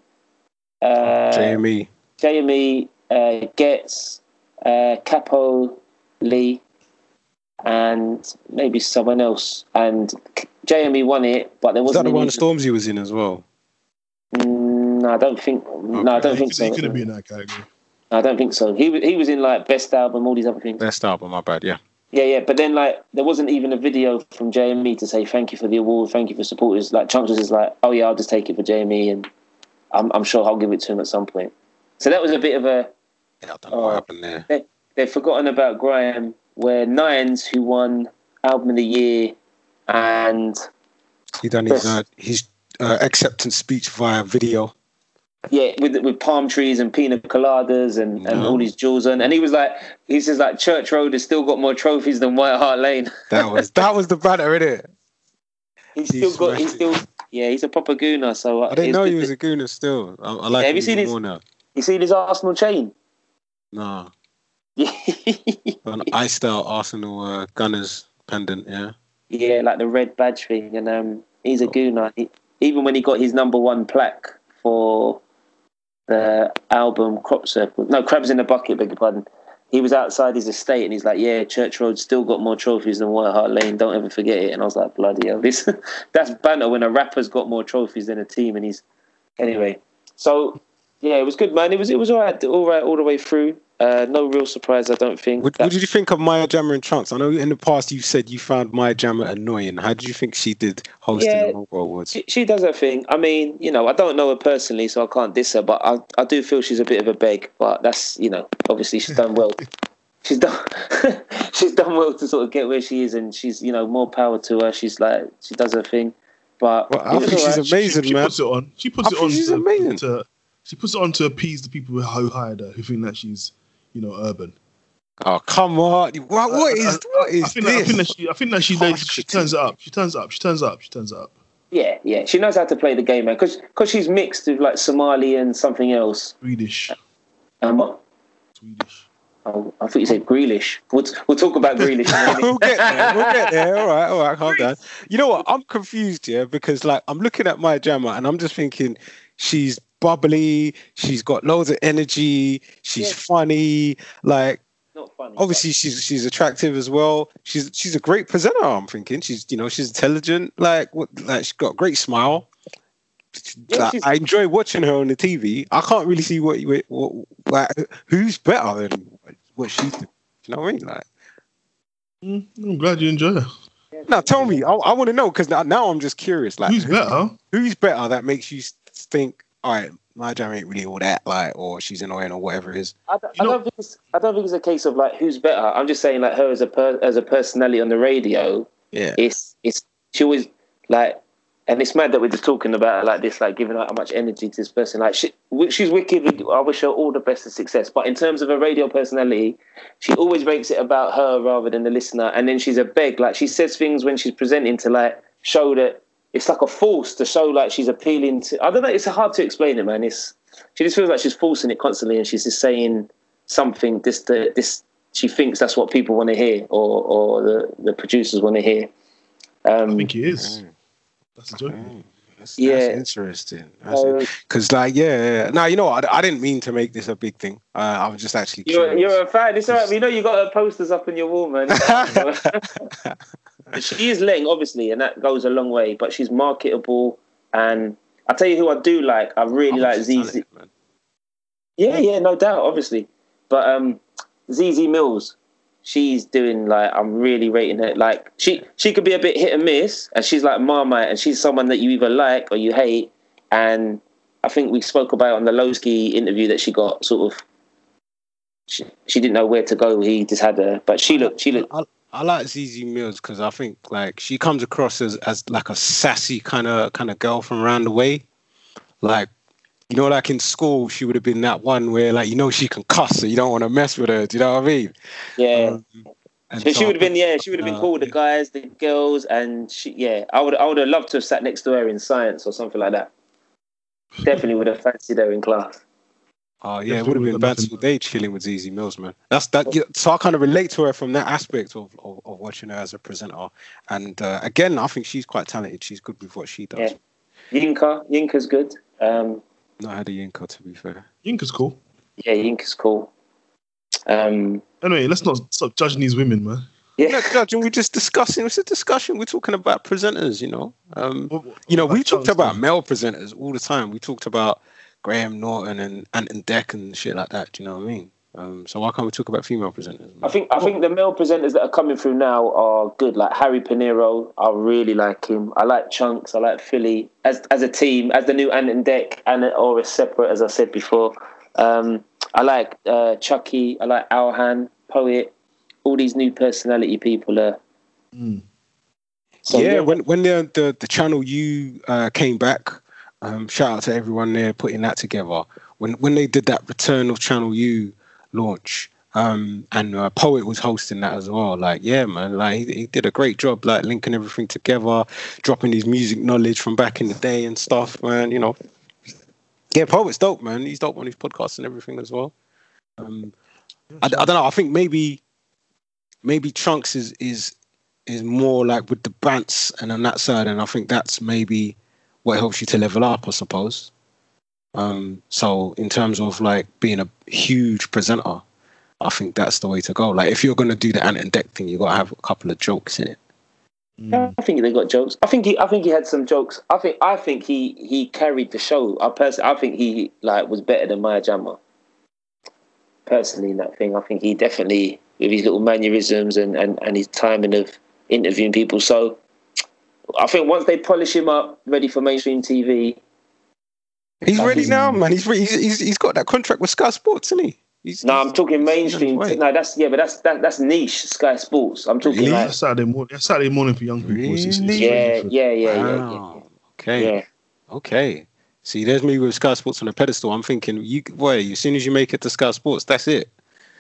A: uh,
B: JME.
A: JME, uh, Ghetts, uh, Capo, Lee, and maybe someone else. And JME won it, but there
B: Was
A: wasn't.
B: that the one
A: any-
B: Stormzy was in as well?
A: Mm, No, I don't think. No, I don't think
C: he,
A: so.
C: He couldn't be in that category.
A: I don't think so. He he was in like best album, all these other things.
B: Best album, my bad, yeah.
A: Yeah, yeah. But then like there wasn't even a video from JME to say thank you for the award, thank you for supporters. Like Chunkz was just like, oh yeah, I'll just take it for JME, and I'm I'm sure I'll give it to him at some point. So that was a bit of a
B: Yeah, I don't know what happened there.
A: they've forgotten about grime, where Nines, who won album of the year, and
B: He done his uh, his uh, acceptance speech via video.
A: Yeah, with with palm trees and pina coladas and, and all these jewels on, and he was like, he says like Church Road has still got more trophies than White Hart Lane.
B: That was that was the banner, innit?
A: He's
B: He
A: still got, he's still, yeah, he's a proper gooner. So uh,
B: I didn't know he was a gooner still. I, I like
A: Yeah, have you seen his-
B: now.
A: You seen his Arsenal chain?
B: No. An I style Arsenal uh, Gunners pendant, yeah.
A: yeah, like the red badge thing, and um, he's a gooner. He, even when he got his number one plaque for the album Crop Circle, no, Crabs in the Bucket, beg your pardon. He was outside his estate, and he's like, "Yeah, Church Road still got more trophies than White Hart Lane. Don't ever forget it." And I was like, "Bloody hell, this that's banter when a rapper's got more trophies than a team." And he's anyway. So yeah, it was good, man. It was it was all right, all right, all the way through. Uh, no real surprise, I don't think.
B: What,
A: That-
B: what did you think of Maya Jama and Chance? I know in the past you said you found Maya Jama annoying. How did you think she did hosting
A: Yeah.
B: the MOBO Awards?
A: She, she does her thing. I mean, you know, I don't know her personally, so I can't diss her. But I, I do feel she's a bit of a beg. But that's, you know, obviously she's done well. she's done, she's done well to sort of get where she is, and she's, you know, more power to her. She's like, she does her thing. But
B: Well, I think she's
A: alright.
B: amazing,
C: she, she
B: man.
C: puts it on. She puts
B: I
C: it
B: think
C: on.
B: she's
C: to,
B: amazing.
C: To, she puts it on to appease the people who hired her, who think that she's, you know, urban.
B: Oh come on! What, what
C: I-
B: is what is
C: I think, that, I
B: this?
C: think that she, I think that she,
B: Harsh
C: she turns it up. She turns it up. She turns it up. She turns it up.
A: yeah, yeah, she knows how to play the game, man. Because because she's mixed with like Somali and something else.
C: Swedish.
A: Um, what?
C: Swedish.
A: Oh, I thought you said Grealish. We'll, we'll talk about Grealish. in a minute.
B: we'll get there. We'll get there. All right, all right. Calm down. You know what? I'm confused, yeah, because like I'm looking at Maya Jama and I'm just thinking she's bubbly. She's got loads of energy. She's
A: Yeah.
B: funny. Like
A: Not funny.
B: obviously she's she's attractive as well. She's she's a great presenter. I'm thinking she's you know she's intelligent. Like what like she's got a great smile.
A: Yeah,
B: Like, I enjoy watching her on the TV. I can't really see what, what, what like who's better than what she's doing. Do you know what I mean? Like
C: Mm, I'm glad you enjoy it.
A: but-
B: now tell me, I, I want to know because now, now I'm just curious. Like
C: Who's better?
B: who's better that makes you think, all right, my jam ain't really all that, like, or she's annoying or whatever it is.
A: I don't,
C: You
A: I, don't think it's, I don't think it's a case of like who's better. I'm just saying like her as a per, as a personality on the radio.
B: Yeah.
A: It's it's she always like, and it's mad that we're just talking about her like this, like giving out how much energy to this person. Like she, she's wicked. I wish her all the best of success. But in terms of a radio personality, she always makes it about her rather than the listener. And then she's a beg. Like she says things when she's presenting to like show that it's like a force to show like she's appealing to. I don't know. It's hard to explain it, man. It's she just feels like she's forcing it constantly, and she's just saying something. This the this she thinks that's what people want to hear, or or the the producers want to hear. Um,
C: I think it is.
B: Mm.
C: That's a joke.
B: Mm. That's,
A: Yeah.
B: that's interesting. That's
A: so
B: Because, like, yeah, yeah. no, you know. I, I didn't mean to make this a big thing. Uh, I was just actually
A: you're you're a fan. It's alright. We know you got her posters up in your wall, man. she is Leng, obviously, and that goes a long way. But she's marketable, and I tell you who I do like. I really like
B: she's
A: Zeze.
B: talented, man.
A: Yeah, yeah, no doubt, obviously. But um Zeze Millz, she's doing like I'm really rating her. Like she she could be a bit hit and miss, and she's like Marmite, and she's someone that you either like or you hate. And I think we spoke about it on the Loski interview that she got sort of. She, she didn't know where to go. He just had her, but she looked. She looked.
B: I, I like Zeze Millz because I think like she comes across as, as like a sassy kind of kind of girl from around the way. Like, you know, like in school, she would have been that one where like you know she can cuss, so you don't want to mess with her. Do you know what I mean?
A: Yeah,
B: Um,
A: so she would have been. Yeah, she would have been
B: uh,
A: cool with the guys, the girls, and she. Yeah, I would. I would have loved to have sat next to her in science or something like that. Definitely would have fancied her in class.
B: Oh yeah, it would have been
C: would've
B: bad
C: nothing-
B: all day chilling with Zeze Millz, man. That's that. Yeah, so I kind of relate to her from that aspect of, of, of watching her as a presenter. And uh, again, I think she's quite talented. She's good with what she does.
A: Yeah. Yinka, Yinka's good. Um,
B: Not had a Yinka, to be fair.
C: Yinka's cool.
A: yeah, Yinka's cool. Um,
C: Anyway, let's not stop judging these women, man.
B: We're
A: yeah,
B: not judging. We're just discussing. It's a discussion. We're talking about presenters. You know. Um,
C: What- what-
B: you know, we talked about male presenters all the time. We talked about Graham Norton and Ant and Dec and shit like that. Do you know what I mean? Um, so why can't we talk about female presenters? man?
A: I think I think the male presenters that are coming through now are good. Like Harry Pinero, I really like him. I like Chunkz. I like Filly as as a team, as the new Ant and Dec, and or as separate as I said before. Um, I like uh, Chucky. I like Alhan, Poet. All these new personality people are.
C: Mm.
A: So,
B: yeah, when when the the, the Channel U uh, came back, um, shout out to everyone there putting that together. When when they did that Return of Channel U launch, um, and uh, Poet was hosting that as well. Like, yeah, man, like he, he did a great job, like linking everything together, dropping his music knowledge from back in the day and stuff, man. You know, yeah, Poet's dope, man. He's dope on his podcast and everything as well. Um, I, I don't know. I think maybe maybe Chunkz is is is more like with the bants and on that side, and I think that's maybe what helps you to level up, I suppose. Um, so in terms of like being a huge presenter, I think that's the way to go. Like if you're gonna do the Ant and Dec thing, you gotta have a couple of jokes in it.
C: Mm.
A: I think they got jokes. I think he, I think he had some jokes. I think, I think he, he carried the show. I personally, I think he like was better than Maya Jama. Personally, in that thing, I think he definitely with his little mannerisms and, and, and his timing of interviewing people. So, I think once they polish him up, ready for mainstream TV.
B: He's ready
A: is-
B: now, man. He's, re- he's he's he's got that contract with Sky Sports, isn't he? He's,
A: No, I'm talking
B: he's on his
A: mainstream.
B: way.
A: No, that's yeah, but that's that, that's niche Sky Sports. I'm talking
B: Really?
A: like
C: That's Saturday morning. That's Saturday morning for young people. It's- it's- it's
B: Really?
A: yeah,
C: for-
A: yeah, yeah, yeah, yeah,
B: Okay.
A: yeah.
B: Okay. See, there's me with Sky Sports on a pedestal. I'm thinking, you boy, as soon as you make it to Sky Sports, that's it.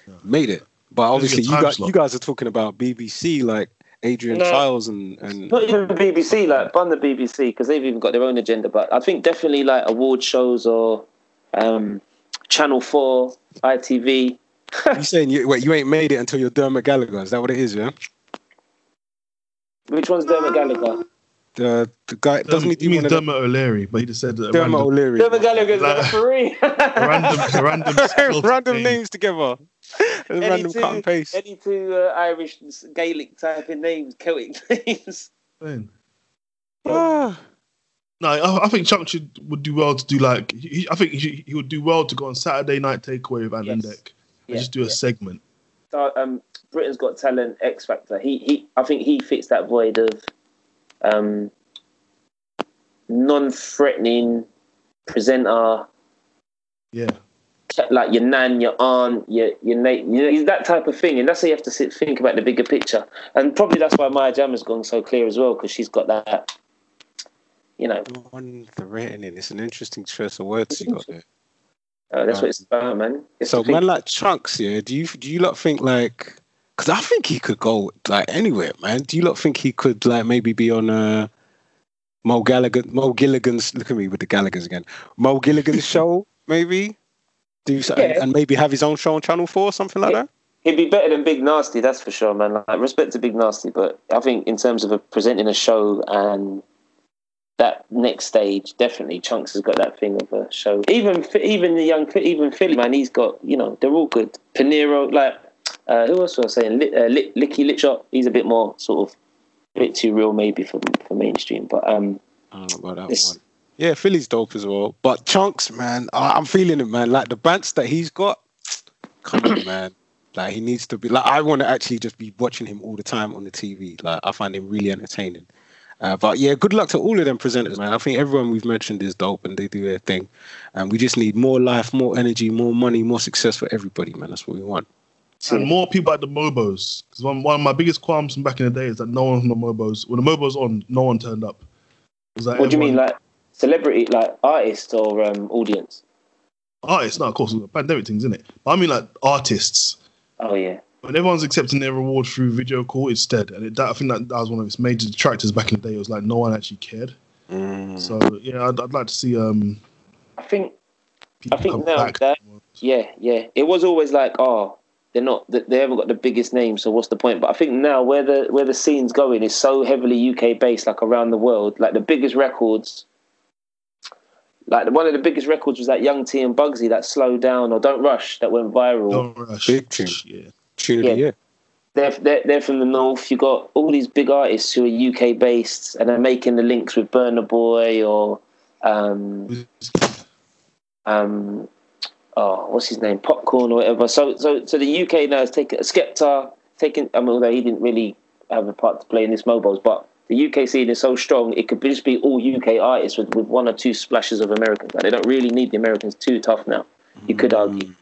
C: Yeah.
B: Made it. But obviously, you guys,
C: slot.
B: you guys are talking about BBC, like Adrian
A: No.
B: Chiles and and
A: Not even the BBC, like bun the BBC because they've even got their own agenda. But I think definitely like award shows or um, Channel Four, ITV.
B: you saying you wait, you ain't made it until you're Dermot Gallagher. Is that what it is? Yeah.
A: Which one's Dermot Gallagher?
B: The the guy doesn't he
C: he
B: do
C: means
B: one of the,
C: Dermot O'Leary, but he just said
B: Dermot
C: random,
B: O'Leary?
A: Dermot Gallagher's the
C: Like-
A: referee.
C: random, random,
B: random names together.
A: Any
B: random
A: two-
B: cut and paste.
A: Any two uh, Irish Gaelic typing names, Celtic names.
C: Man.
B: Ah.
C: No, I, I think Chunk should would do well to do like. He, I think he, he would do well to go on Saturday Night Takeaway with Ant and
A: Yes.
C: Dec and
A: Yeah,
C: just do a
A: yeah.
C: segment.
A: So, um, Britain's Got Talent, X Factor. He, he, I think he fits that void of um, non-threatening presenter,
C: Yeah,
A: like your nan, your aunt, your your mate. You know, he's that type of thing, and that's how you have to sit, think about the bigger picture. And probably that's why Maya Jam has gone so clear as well, because she's got that. You know,
B: On the rating, it's an interesting choice of words you got there.
A: uh, that's what it's about, man. It's
B: So man like Chunkz, yeah. Do you do you lot think like? Because I think he could go like anywhere, man. Do you lot think he could like maybe be on uh, Mo Gallagher, Mo Gilligan's? Look at me with the Gallagher's again. Mo Gilligan's show, maybe. Do so,
A: Yeah.
B: and maybe have his own show on Channel Four, or something like
A: Yeah.
B: that.
A: He'd be better than Big Nasty, that's for sure, man. Like, respect to Big Nasty, but I think in terms of a, presenting a show and that next stage, definitely Chunkz has got that thing of a show. Even even the young, even Filly man, he's got you know they're all good. Pinero, like uh, who else was I saying? Lit, uh, Lit, Licky Litshop, he's a bit more sort of a bit too real maybe for for mainstream, but um,
B: I don't know about that one. Yeah, Filly's dope as well. But Chunkz, man, I, I'm feeling it, man. Like the bands that he's got, come on, man. Like he needs to be. Like I want to actually just be watching him all the time on the TV. Like I find him really entertaining. Uh, but yeah, good luck to all of them presenters, man. I think everyone we've mentioned is dope and they do their thing. And we just need more life, more energy, more money, more success for everybody, man. That's what we want.
C: and more people at the Mobos. Because one, one of my biggest qualms from back in the day is that no one from the Mobos, when the Mobos on, no one turned up. Was like
A: what do you mean, like celebrity, like artist or um, audience?
C: artists? No, of course, pandemic things, isn't it? But I mean like artists.
A: Oh yeah.
C: When everyone's accepting their reward through video call instead, and it, that, I think that, that was one of its major detractors back in the day. It was like no one actually cared.
B: Mm.
C: So yeah, I'd, I'd like to see um
A: I think
C: people
A: I think
C: come
A: now
C: back.
A: that- Yeah, yeah. It was always like, oh, they're not, they haven't got the biggest name, so what's the point? But I think now where the where the scene's going is so heavily UK based, like around the world. Like the biggest records, like one of the biggest records was that Young T and Bugsey, that Slow Down or Don't Rush, that went viral.
C: Don't rush.
B: Big tune.
C: Yeah.
B: Tune of the year.
A: They're, they're they're from the north. You got all these big artists who are UK based, and they're making the links with Burna Boy or um, um, oh, what's his name, Popcorn or whatever. So, so, so the UK now has taken Skepta, taken. I mean, although he didn't really have a part to play in this MOBOs, but the UK scene is so strong. It could just be all UK artists with, with one or two splashes of Americans. Like, they don't really need the Americans too tough now. You could argue.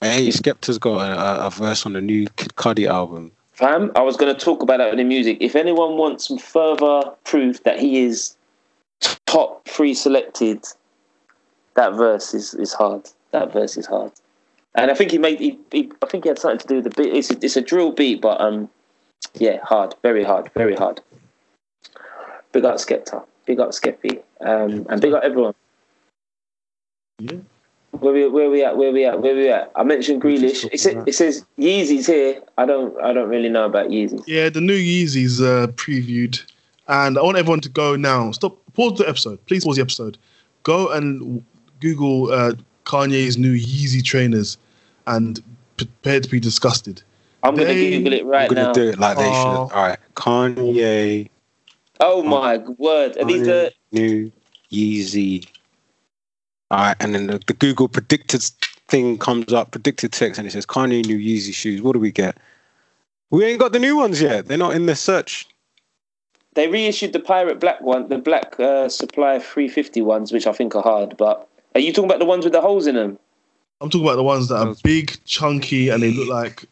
B: Hey, Skepta's got a, a, a verse on the new Kid Cudi album.
A: Fam, I was going to talk about that in the music. If anyone wants some further proof that he is top three selected, that verse is, is hard. That verse is hard. And I think he made. He, he, I think he had something to do with the beat. It's a, it's a drill beat, but um, yeah, hard, very hard, very hard. Big up Skepta, big up Skeppy, um, and big up everyone.
C: Yeah.
A: Where we where we at? Where we at? Where we at? I mentioned Grealish. It, sa- it says Yeezy's here. I don't I don't really know about Yeezy.
C: Yeah, the new Yeezys uh, previewed, and I want everyone to go now. Stop, pause the episode. Please pause the episode. Go and Google uh, Kanye's new Yeezy trainers, and prepare to be disgusted.
A: I'm gonna Google it right now.
B: I'm gonna
A: now.
B: do it like they should. All right, Kanye
A: Oh my word! Are these the
B: new Yeezy. All right, and then the, the Google predicted thing comes up, predicted text, and it says Kanye new Yeezy shoes. What do we get? We ain't got the new ones yet. They're not in the search.
A: they reissued the pirate black one, the black uh, supply 350 ones, which I think are hard. But are you talking about the ones with the holes in them?
C: I'm talking about the ones that are big, chunky, and they look like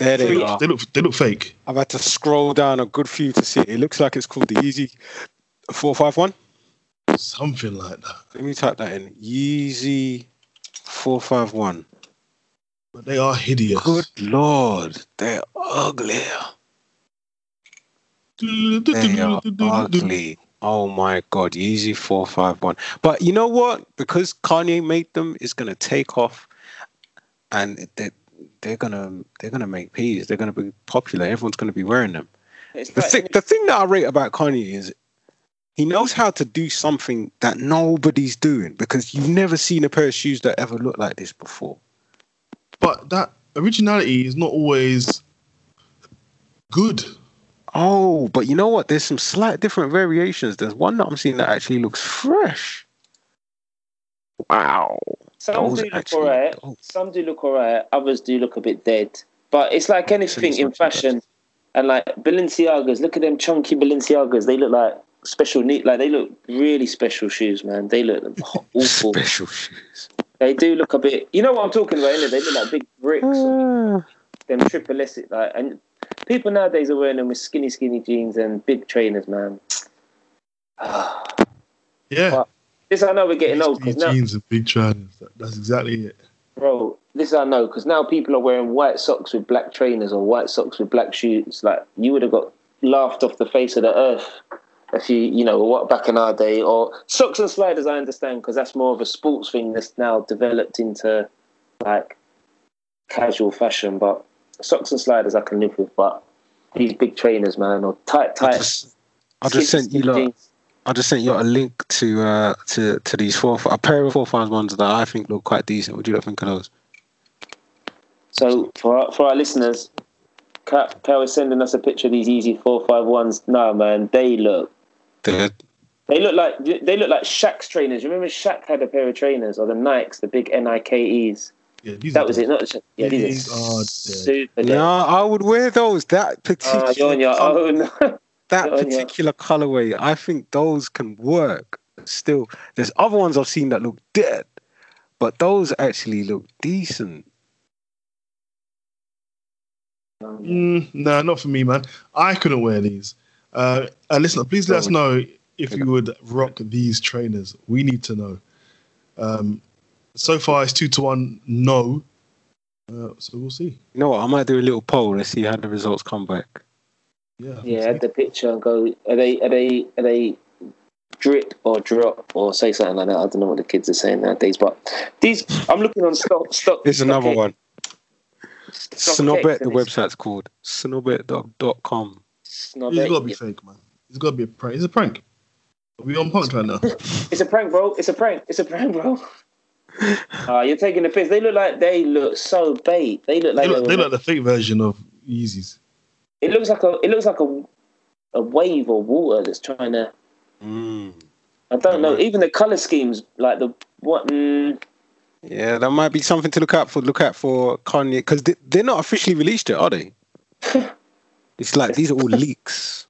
B: There they
C: they
B: are.
C: look they look fake.
B: I've had to scroll down a good few to see it. It looks like it's called the Yeezy 451.
C: Something like that.
B: Let me type that in. Yeezy 451.
C: But they are hideous.
B: Good lord, they're ugly. They are ugly. Oh my god, Yeezy 451. But you know what? Because Kanye made them, it's gonna take off and they they're gonna they're gonna make peas. They're gonna be popular. Everyone's gonna be wearing them.
A: It's
B: The thing the thing that I rate about Kanye is he knows how to do something that nobody's doing because you've never seen a pair of shoes that ever looked like this before.
C: But that originality is not always good.
B: Oh, but you know what? There's some slight different variations. There's one that I'm seeing that actually looks fresh. Wow.
A: Some
B: Those
A: do look
B: actually
A: alright.
B: dope.
A: Some do look alright. Others do look a bit dead. But it's like anything in
B: not too
A: fashion. And like Balenciagas, look at them chunky Balenciagas. They look like special neat. Like they look really special shoes, man. They look awful.
B: Special shoes.
A: They do look a bit. You know what I'm talking about? Innit? They look like big bricks. Them triple S, like, and people nowadays are wearing them with skinny, skinny jeans and big trainers, man.
C: Yeah.
A: Well, this I know we're getting old
C: Big
A: because now,
C: jeans and big trainers—that's exactly it.
A: bro. This I know because now people are wearing white socks with black trainers or white socks with black shoes. Like you would have got laughed off the face of the earth if you, you know, what back in our day. Or socks and sliders, I understand because that's more of a sports thing that's now developed into like casual fashion. But socks and sliders I can live with, but these big trainers, man, or tight,
B: I
A: tight.
B: just, I just sent you
A: skinny
B: lot,
A: jeans.
B: I just sent you a link to uh to to these four a pair of four five ones that I think look quite decent. What do you lot think of those?
A: So for our, for our listeners, Kat, Kat was sending us a picture of these Yeezy four five ones. No man, they look
B: They're
A: they look like they look like Shaq's trainers. You remember Shaq had a pair of trainers or the Nikes, the big N I K E's.
C: Yeah, these
A: That was
C: good.
A: it. Not the Shaq- yeah, these
C: These
A: are
C: are
A: super.
B: yeah,
A: dead.
B: I would wear those. That particular
A: Oh, you're on your own.
B: that
A: you're on your-
B: particular colorway, I think those can work. Still, there's other ones I've seen that look dead, but those actually look decent.
C: Mm, no, not for me, man. I couldn't wear these. Uh, and listen, please let us know if you would rock these trainers. We need to know. Um, so far, it's two to one. No. Uh, so we'll see.
B: You know what? I might do a little poll. Let's see how the results come back.
C: Yeah.
A: yeah, add the picture and go. Are they? Are they? Are they? Drip or drop or say something like that. I don't know what the kids are saying nowadays, but these I'm looking on stock. Stock.
B: Here's another
A: StockX.
B: one.
A: StockX,
B: Snobet, the
A: and it's
B: website's called. Snobet.com.
A: Snobet,
C: It's got to be fake, man. It's got to be a prank. It's a prank. Are we on punk right now?
A: It's a prank, bro. It's a prank. It's a prank, bro. Ah, you're taking the piss. They look like they look so bait. They look
C: they
A: like
C: look,
A: they
C: look like the fake version of Yeezys.
A: It looks like a it looks like a a wave of water that's trying to.
B: Mm.
A: I don't know. Even the color schemes, like the what? Mm,
B: Yeah, that might be something to look out for. Look out for Kanye because they, they're not officially released yet, are they? it's like these are all leaks.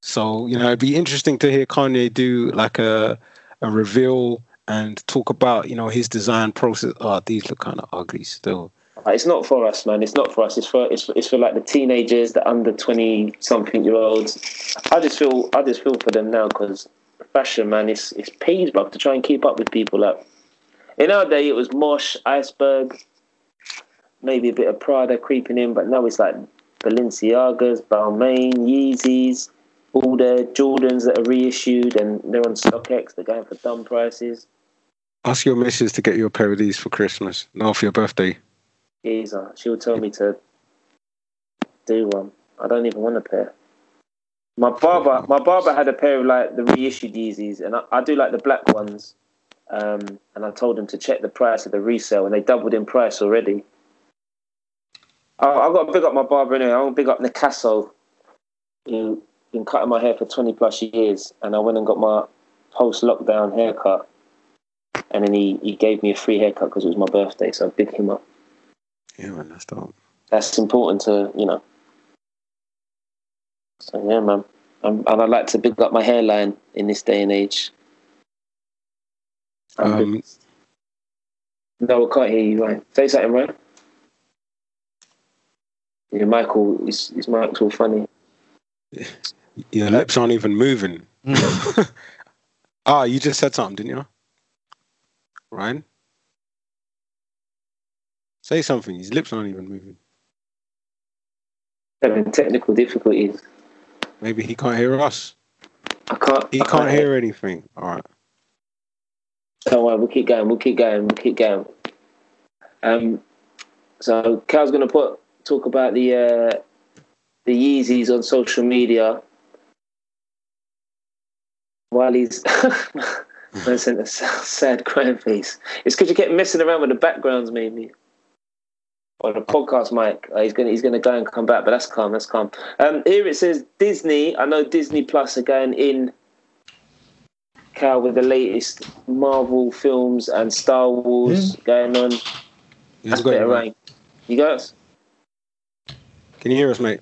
B: So you know, it'd be interesting to hear Kanye do like a a reveal and talk about you know his design process. Oh, these look kind of ugly still.
A: It's not for us, man. It's not for us. It's for it's for, it's for like the teenagers, the under twenty something year olds. I just feel I just feel for them now because fashion, man, it's it's paid, bro, to try and keep up with people. Like in our day, it was Mosh, Iceberg, maybe a bit of Prada creeping in, but now it's like Balenciagas, Balmain, Yeezys, all the Jordans that are reissued and they're on StockX. They're going for dumb prices.
B: Ask your missus to get you a pair of these for Christmas, not for your birthday.
A: Geezer. She would tell me to do one. I don't even want a pair. My barber, my barber had a pair of like the reissued Yeezys, and I, I do like the black ones. Um, and I told him to check the price of the resale, and they doubled in price already. I, I've got to big up my barber anyway. I want to big up Nicasso, who been cutting my hair for twenty plus years, and I went and got my post lockdown haircut, and then he, he gave me a free haircut because it was my birthday. So I big him up
B: Yeah, man, that's dope.
A: that's important to you know. So yeah, man, um, and I like to big up my hairline in this day and age. I'm big-
B: Um,
A: no, I can't hear you. Right, say something, right? Yeah, Michael, is his mic's all funny.
B: your lips aren't even moving. ah, you just said something, didn't you? Ryan? Say something. His lips aren't even moving.
A: Having technical difficulties.
B: Maybe he can't hear us.
A: I can't.
B: He
A: I
B: can't hear anything. All right.
A: Don't worry, we'll keep going. We'll keep going. We'll keep going. Um, so Cal's going to put talk about the uh, the Yeezys on social media. while he's man sent a sad crying face. It's because you kept messing around with the backgrounds, maybe. Or the podcast mic. Uh, he's gonna he's gonna go and come back, but that's calm. That's calm. Um, here it says Disney. I know Disney Plus are going in. Cal with the latest Marvel films and Star Wars going on.
B: Yeah,
A: That's
B: got
A: better
B: you,
A: rain. You guys?
B: Can you hear us, mate?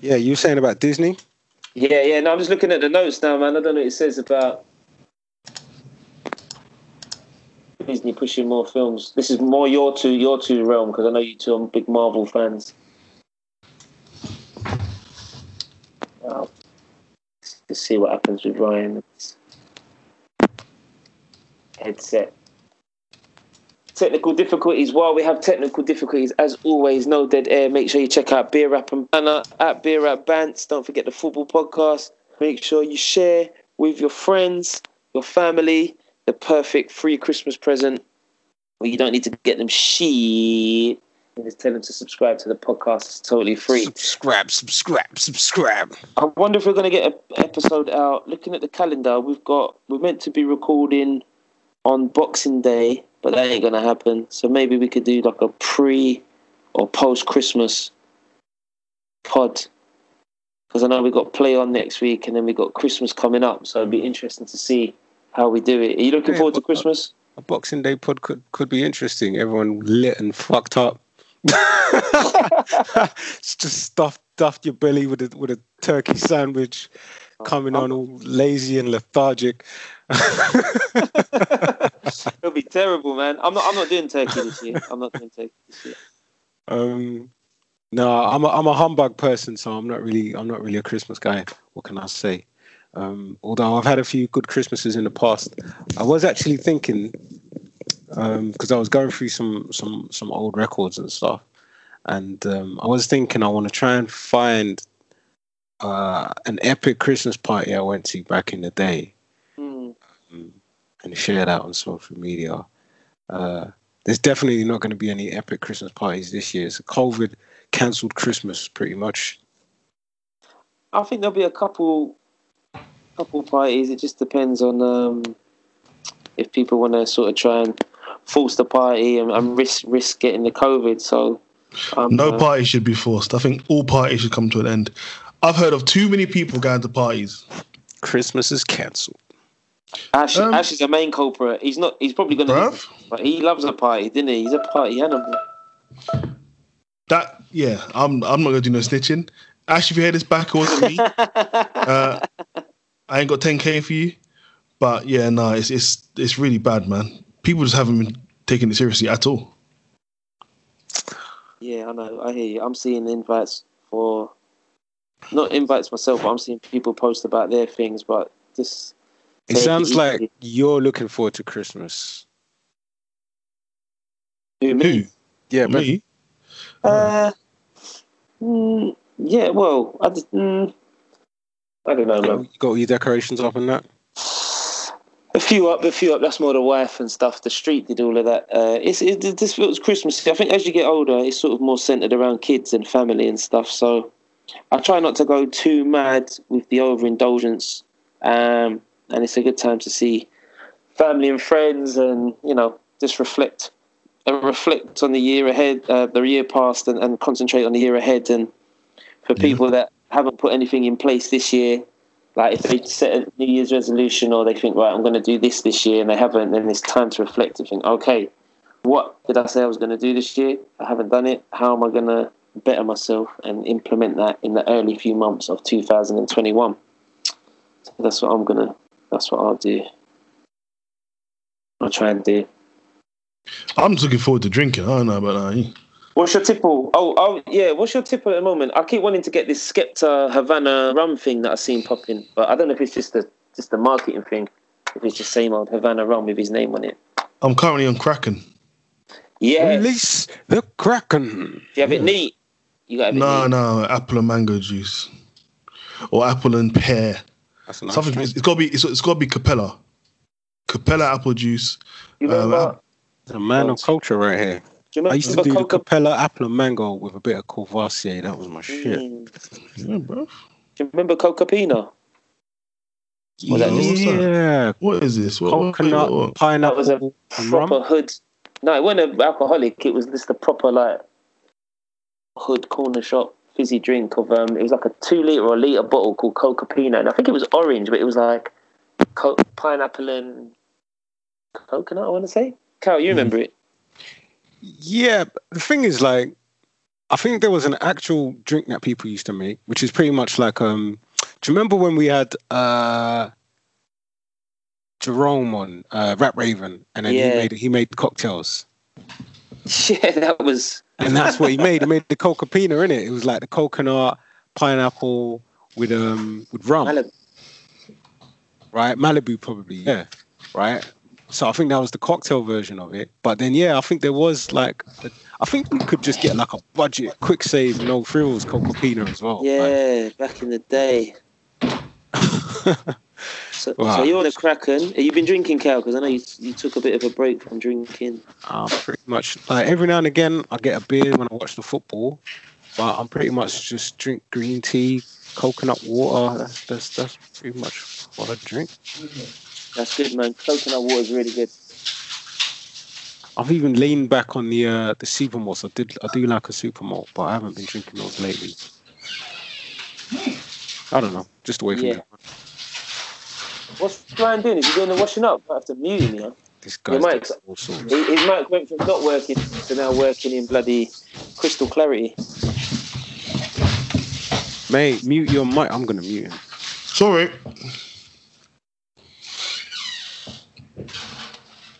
B: Yeah, you were saying about Disney?
A: Yeah, yeah. No, I'm just looking at the notes now, man. I don't know what it says about Disney pushing more films. This is more your two, your two realm because I know you two are big Marvel fans. Wow. Let's see what happens with Ryan's headset. Technical difficulties. While we have technical difficulties, as always, no dead air. Make sure you check out Beer Rap and Banter at Beer Rap Bants. Don't forget the football podcast. Make sure you share with your friends, your family, the perfect free Christmas present. Well, you don't need to get them shit. And just tell them to subscribe to the podcast. It's totally free.
B: Subscribe, subscribe, subscribe.
A: I wonder if we're going to get an episode out. Looking at the calendar, we've got we're meant to be recording on Boxing Day, but that ain't to happen. So maybe we could do like a pre or post Christmas pod. Because I know we've got play on next week, and then we've got Christmas coming up. So it'd be interesting to see how we do it. Are you looking
B: Yeah,
A: forward to
B: uh,
A: Christmas?
B: A Boxing Day pod could, could be interesting. Everyone lit and fucked up. Just stuffed stuffed your belly with a with a turkey sandwich, oh, coming on all lazy and lethargic.
A: It'll be terrible, man. I'm not. I'm not doing turkey this year. I'm not doing turkey this year.
B: Um, no, I'm a, I'm a humbug person, so I'm not really I'm not really a Christmas guy. What can I say? Um, although I've had a few good Christmases in the past, I was actually thinking because I was going through some some some old records and stuff, and um, I was thinking I want to try and find uh, an epic Christmas party I went to back in the day um, and share that on social media. Uh, there's definitely not going to be any epic Christmas parties this year. It's a COVID cancelled Christmas, pretty much.
A: I think there'll be a couple, couple parties. It just depends on um, if people want to sort of try and force the party and, and risk risk getting the COVID. So um,
C: No
A: uh,
C: party should be forced. I think all parties should come to an end. I've heard of too many people going to parties.
B: Christmas is cancelled.
A: Ash,
C: Um,
A: Ash is the main culprit. He's not. He's probably going to.
C: Bruv,
A: But he loves a party, didn't he? He's a party animal.
C: that yeah, I'm I'm not gonna do no snitching. Ash, if you hear this back, it wasn't me. Uh, I ain't got 10k for you, but yeah, no, it's it's it's really bad, man. People just haven't been taking it seriously at all.
A: Yeah, I know. I hear you. I'm seeing invites for not invites myself, but I'm seeing people post about their things. But this,
B: It
A: Take it
B: sounds like you're looking forward to Christmas.
A: who me?
C: Who?
B: Yeah, but
C: Me?
A: Uh, mm, yeah. Well, I just, mm, I don't know, man.
B: you got all your decorations up and that.
A: A few up, a few up. That's more the wife and stuff. The street did all of that. Uh, it's it, it just feels Christmas. I think as you get older, it's sort of more centered around kids and family and stuff. So I try not to go too mad with the overindulgence. Um, and it's a good time to see family and friends, and you know, just reflect and reflect on the year ahead, uh, the year past, and, and concentrate on the year ahead. And for
C: Yeah.
A: people that haven't put anything in place this year, like if they set a New Year's resolution or they think, right, I'm going to do this this year, and they haven't, then it's time to reflect and think, okay, what did I say I was going to do this year? I haven't done it. How am I going to better myself and implement that in the early few months of 2021? So that's what I'm gonna. That's what I'll do. I'll try and do.
C: I'm just looking forward to drinking. I don't know about that.
A: Uh, what's your tipple? Oh, oh, yeah. What's your tipple at the moment? I keep wanting to get this Skepta Havana rum thing that I've seen popping, but I don't know if it's just a just a marketing thing. If it's the same old Havana rum with his name on it.
C: I'm currently on Kraken.
A: Yeah.
B: Release the Kraken.
A: If you have it neat, you got it
C: No,
A: neat.
C: no, apple and mango juice, or apple and pear.
B: That's a nice
C: Something. It's, it's got to be. It's, it's got to be Copella. Copella apple juice.
A: You remember?
C: Um,
B: The man of culture right here.
A: You remember
B: I used to do the
A: Coca?
B: Copella apple and mango with a bit of Courvoisier. That was my shit.
A: Mm.
C: Yeah, bro.
A: Do you remember Coca Pino? Was that
C: just-
B: yeah,
C: What is this? What, what-
B: coconut,
C: what- what?
B: pineapple,
A: That was a
B: and
A: proper
B: rum.
A: hood. No, it wasn't an alcoholic. It was just a proper like hood corner shop fizzy drink of um. It was like a two liter or a liter bottle called Coca Pino, and I think it was orange, but it was like co- pineapple and coconut. I want to say. Carol, you remember it?
B: Yeah, the thing is, like, I think there was an actual drink that people used to make, which is pretty much like um. Do you remember when we had uh Jerome on uh, Rap Raven, and then
A: Yeah.
B: he made he made cocktails,
A: Yeah, that was.
B: And that's what he made. He made the Coca Pina in it. It was like the coconut, pineapple with um with rum,
A: Malib-
B: right? Malibu probably, yeah, right. So I think that was the cocktail version of it. But then yeah, I think there was like, a, I think you could just get like a budget, quick save, no frills Coca Pina as well. Like,
A: Yeah, back in the day. So,
B: Wow.
A: so you're on a Kraken. Have you been drinking, Cal? Because I know you, you took a bit of a break from drinking.
B: I'm pretty much like every now and again I get a beer when I watch the football, but I'm pretty much just drink green tea, coconut water. That's that's that's pretty much what I drink.
A: That's good, man. Coconut water is really good.
B: I've even leaned back on the uh, the super malts. I did I do like a super malt, but I haven't been drinking those lately. I don't know, just away from
A: Yeah. What's Brian doing? Is he doing the washing up? I have to mute him, yeah.
B: This
A: Your
B: guy's
A: mic's-
B: doing all sorts.
A: His his mic went from not working to now working in bloody crystal clarity.
B: Mate, mute your mic. I'm gonna mute him.
C: Sorry.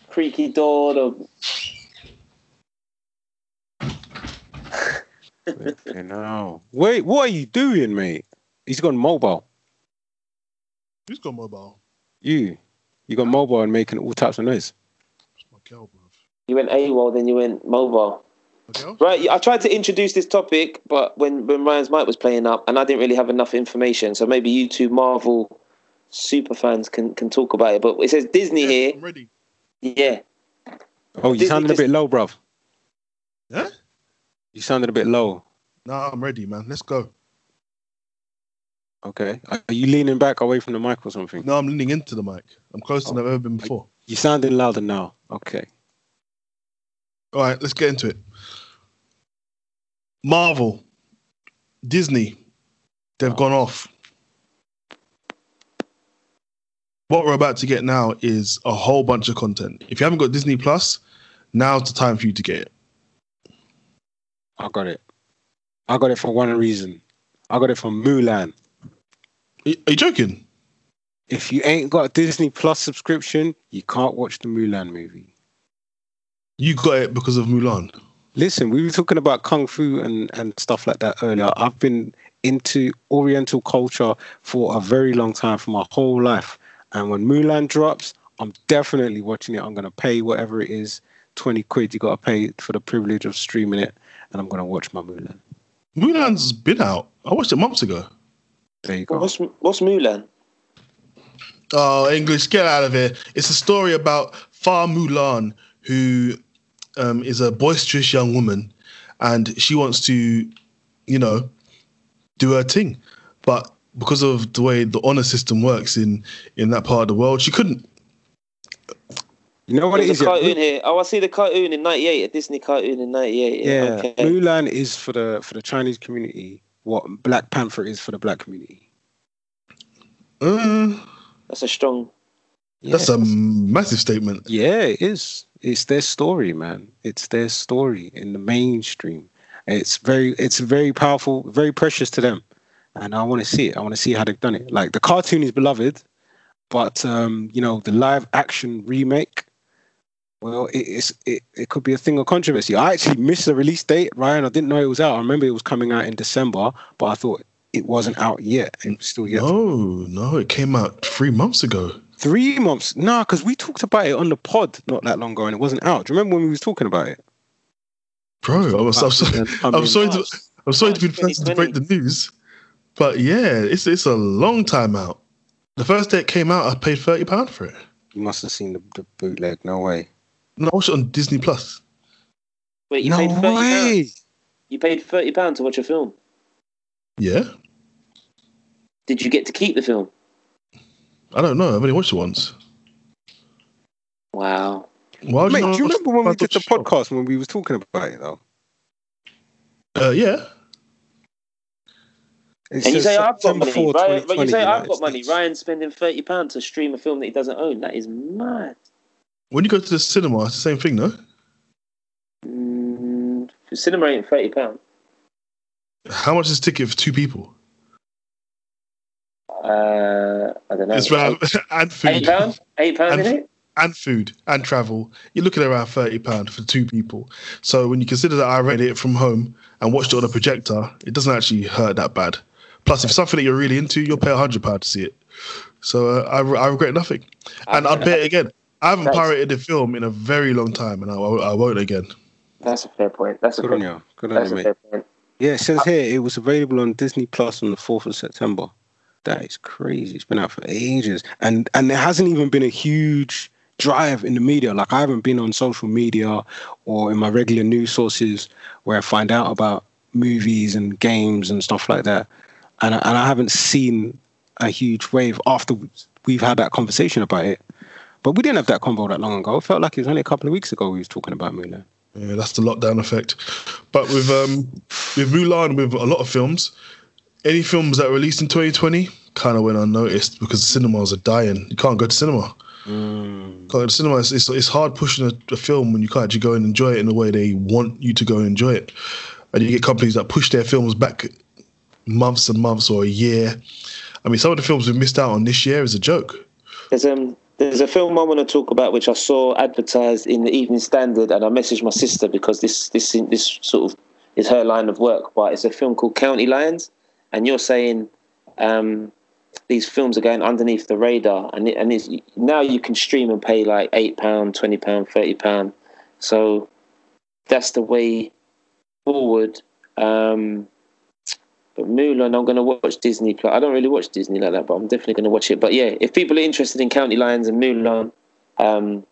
A: Creaky door. The...
B: You know. Wait, what are you doing, mate? He's gone mobile.
C: Who's got mobile?
B: You, you got mobile and making all types of noise.
C: It's my girl, bro.
A: You went AWOL, then you went mobile.
C: My?
A: Right, I tried to introduce this topic, but when, when Ryan's mic was playing up, and I didn't really have enough information, so maybe you two Marvel super fans can, can talk about it. But it says Disney
C: Yeah,
A: here.
C: I'm ready.
A: Yeah.
B: Oh, you
A: Disney
B: sounded a bit low, bruv.
C: Yeah?
B: You sounded a bit low.
C: Nah, I'm ready, man. Let's go.
B: Okay. Are you leaning back away from the mic or something?
C: No, I'm leaning into the mic. I'm closer than
B: Oh.
C: I've ever been oh. before.
B: You're sounding louder now. Okay.
C: All right, let's get into it. Marvel, Disney, they've
B: Oh.
C: gone off. What we're about to get now is a whole bunch of content. If you haven't got Disney Plus, now's the time for you to get it.
B: I got it. I got it for one reason. I got it from Mulan.
C: Are you joking?
B: If you ain't got a Disney Plus subscription, you can't watch the Mulan movie.
C: You got it because of Mulan.
B: Listen, we were talking about kung fu and, and stuff like that earlier. I've been into Oriental culture for a very long time, for my whole life. And when Mulan drops, I'm definitely watching it. I'm going to pay whatever it is 20 quid you got to pay for the privilege of streaming it. And I'm going to watch my Mulan.
C: Mulan's been out. I watched it months ago.
B: There you go.
A: What's, what's Mulan?
C: Oh, English, get out of here. It's a story about Fa Mulan, who um, is a boisterous young woman and she wants to, you know, do her thing. But because of the way the honor system works in, in that part of the world, she couldn't.
B: You know what it
A: There's
B: is?
A: a
B: yeah?
A: cartoon here. Oh, I see the cartoon in '98, a Disney cartoon in '98. Yeah.
B: Yeah,
A: Okay.
B: Mulan is for the for the Chinese community what Black Panther is for the black community.
C: Uh,
A: That's a strong.
C: That's a massive statement.
B: Yeah, it is. It's their story, man. It's their story in the mainstream. It's very, it's very powerful, very precious to them, and I want to see it. I want to see how they've done it. Like the cartoon is beloved, but um, you know the live action remake. Well, it, it's it, it could be a thing of controversy. I actually missed the release date, Ryan. I didn't know it was out. I remember it was coming out in December, but I thought it wasn't out yet. It was still yet.
C: No, no, it came out three months ago.
B: Three months? Nah, because we talked about it on the pod not that long ago, and it wasn't out. Do you remember when we was talking about it?
C: Bro, I was, I'm, sorry, I'm sorry to, I'm sorry to be the person to break the news, but yeah, it's it's a long time out. The first day it came out, I paid thirty pound for it.
B: You must have seen the, the bootleg. No way.
C: And I watched it on Disney Plus.
A: Wait, you
B: no
A: paid thirty pounds. You paid thirty pounds to watch a film.
C: Yeah,
A: Did you get to keep the film?
C: I don't know. I've only watched it once.
A: Wow.
C: Why would
B: Mate,
C: not
B: do you remember when we did the
C: show?
B: podcast when we was talking about it though?
C: Uh, yeah.
B: It
A: And you say I've got
B: September
A: money, Ryan, but you say I've got money.
B: States.
A: Ryan's spending thirty pounds to stream a film that he doesn't own. That is mad.
C: When you go to the cinema, it's the same thing, no?
A: Mm, for cinema ain't thirty pounds.
C: How much is a ticket for two people?
A: Uh, I don't know.
C: It's around and food.
A: eight pounds. Eight pounds
C: And
A: in it.
C: and food and travel, you're looking at around thirty pound for two people. So when you consider that I rented it from home and watched it on a projector, it doesn't actually hurt that bad. Plus, if it's something that you're really into, you'll pay hundred pound to see it. So uh, I, I regret nothing, and I'd pay it again. I haven't
A: That's-
C: pirated the film in a very long time, and I, I won't again.
A: That's a fair point. That's a
B: Good
A: fair,
B: on you. Good on you, mate.
A: fair point.
B: Yeah, it says uh, here it was available on Disney Plus on the fourth of September. That is crazy. It's been out for ages, and and there hasn't even been a huge drive in the media. Like I haven't been on social media or in my regular news sources where I find out about movies and games and stuff like that, and and I haven't seen a huge wave after we've had that conversation about it. But we didn't have that convo that long ago. It felt like it was only a couple of weeks ago we was talking about Mulan.
C: Yeah, that's the lockdown effect. But with um with Mulan, with a lot of films, any films that are released in 2020 kind of went unnoticed because the cinemas are dying. You can't go to cinema. Can't go to cinema. It's, it's, it's hard pushing a, a film when you can't actually go and enjoy it in the way they want you to go and enjoy it. And you get companies that push their films back months and months or a year. I mean, some of the films we've missed out on this year is a joke.
A: There's um there's a film I want to talk about which I saw advertised in the Evening Standard, and I messaged my sister because this this this sort of is her line of work. But it's a film called County Lines, and you're saying um, these films are going underneath the radar, and it, and it's, now you can stream and pay like eight pound, twenty pound, thirty pound. So that's the way forward. Um, but Mulan, I'm going to watch Disney Plus. I don't really watch Disney like that, but I'm definitely going to watch it. But yeah, if people are interested in County Lines and Mulan, um,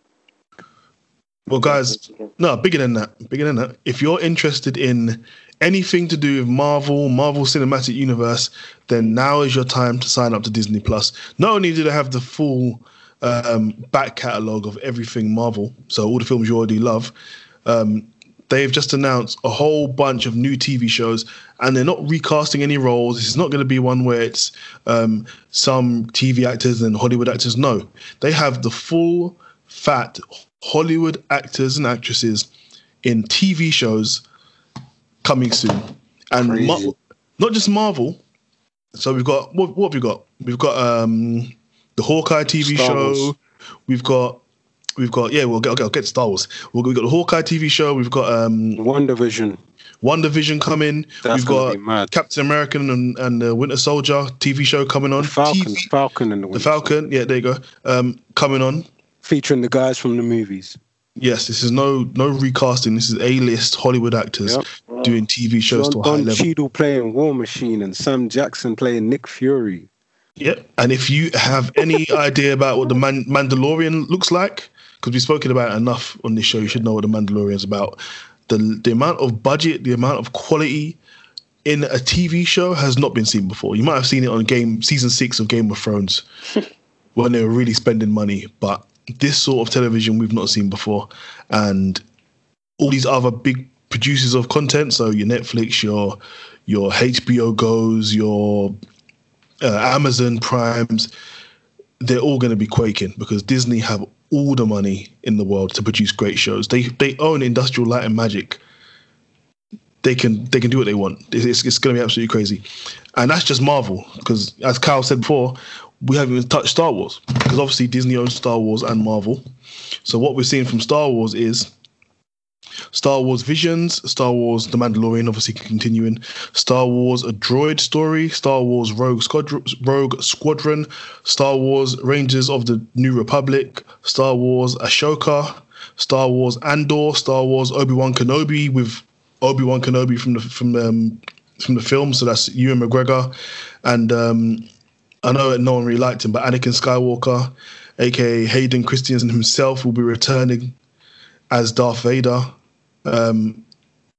C: Well, guys, No, bigger than that. Bigger than that. If you're interested in anything to do with Marvel, Marvel Cinematic Universe, then now is your time to sign up to Disney Plus. Not only do they have the full um, back catalogue of everything Marvel, so all the films you already love, um, they've just announced a whole bunch of new TV shows, and they're not recasting any roles. This is not going to be one where it's um, some TV actors and Hollywood actors. No, they have the full fat Hollywood actors and actresses in TV shows coming soon, and Mar- not just Marvel. So we've got what, what have we got? We've got um, the Hawkeye TV
B: Star
C: show.
B: Wars.
C: We've got we've got yeah we'll get, I'll get Star Wars. We've got, we've got the Hawkeye TV show. We've got um,
B: WandaVision.
C: One Division coming.
B: That's
C: we've got. Captain American and, and the Winter Soldier TV show coming on.
B: The Falcon,
C: TV
B: Falcon and the,
C: the Falcon, yeah, there you go. Um, coming on.
B: featuring the guys from the movies.
C: Yes, this is no no recasting. This is A list Hollywood actors
B: Yep.
C: doing TV shows
B: John
C: to a high
B: Don
C: level.
B: Cheadle playing War Machine and Sam Jackson playing Nick Fury.
C: Yep. And if you have any idea about what the Man- Mandalorian looks like, because we've spoken about it enough on this show, you should know what the Mandalorian is about. The the amount of budget, the amount of quality in a TV show has not been seen before. You might have seen it on game season six of Game of Thrones when they were really spending money, but this sort of television we've not seen before, and all these other big producers of content, so your Netflix, your your HBO goes, your uh, Amazon Primes, they're all going to be quaking because Disney have all the money in the world to produce great shows. They they own Industrial Light and Magic. They can they can do what they want. It's, it's going to be absolutely crazy, and that's just Marvel. Because as Kyle said before, we haven't even touched Star Wars because obviously Disney owns Star Wars and Marvel. So what we're seeing from Star Wars is Star Wars Visions, Star Wars The Mandalorian, obviously continuing, Star Wars A Droid Story, Star Wars Rogue Squadron, Rogue Squadron, Star Wars Rangers of the New Republic, Star Wars Ahsoka, Star Wars Andor, Star Wars Obi Wan Kenobi with Obi Wan Kenobi from the from um, from the film, so that's Ewan McGregor, and um, I know that no one really liked him, but Anakin Skywalker, aka Hayden Christensen himself, will be returning as Darth Vader. Um,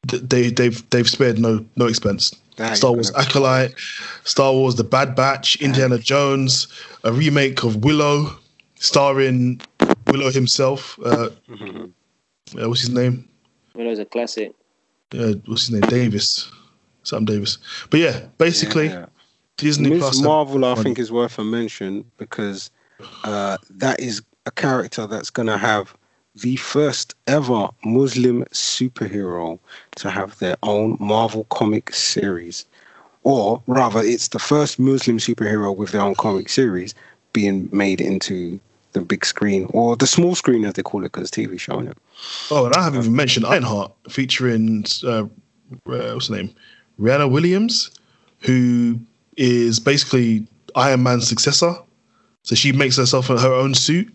C: th- they they've they've spared no no expense.
B: That
C: Star Wars Acolyte, Star Wars The Bad Batch, Indiana Jones, a remake of Willow, starring Willow himself. Uh,
B: Mhm.
C: uh, what's his name?
A: When it was a classic.
C: Uh, what's his name? Davis, Sam Davis. But yeah, basically
B: Yeah.
C: Disney
B: Ms.
C: Plus.
B: Marvel, I think, is worth a mention because uh, that is a character that's going to have the first ever Muslim superhero to have their own Marvel comic series. Or rather, it's the first Muslim superhero with their own comic series being made into the big screen or the small screen, as they call it, because TV showing it.
C: Oh, and I haven't even mentioned Ironheart featuring uh, uh, what's her name, Rihanna Williams, who is basically Iron Man's successor. So she makes herself her own suit.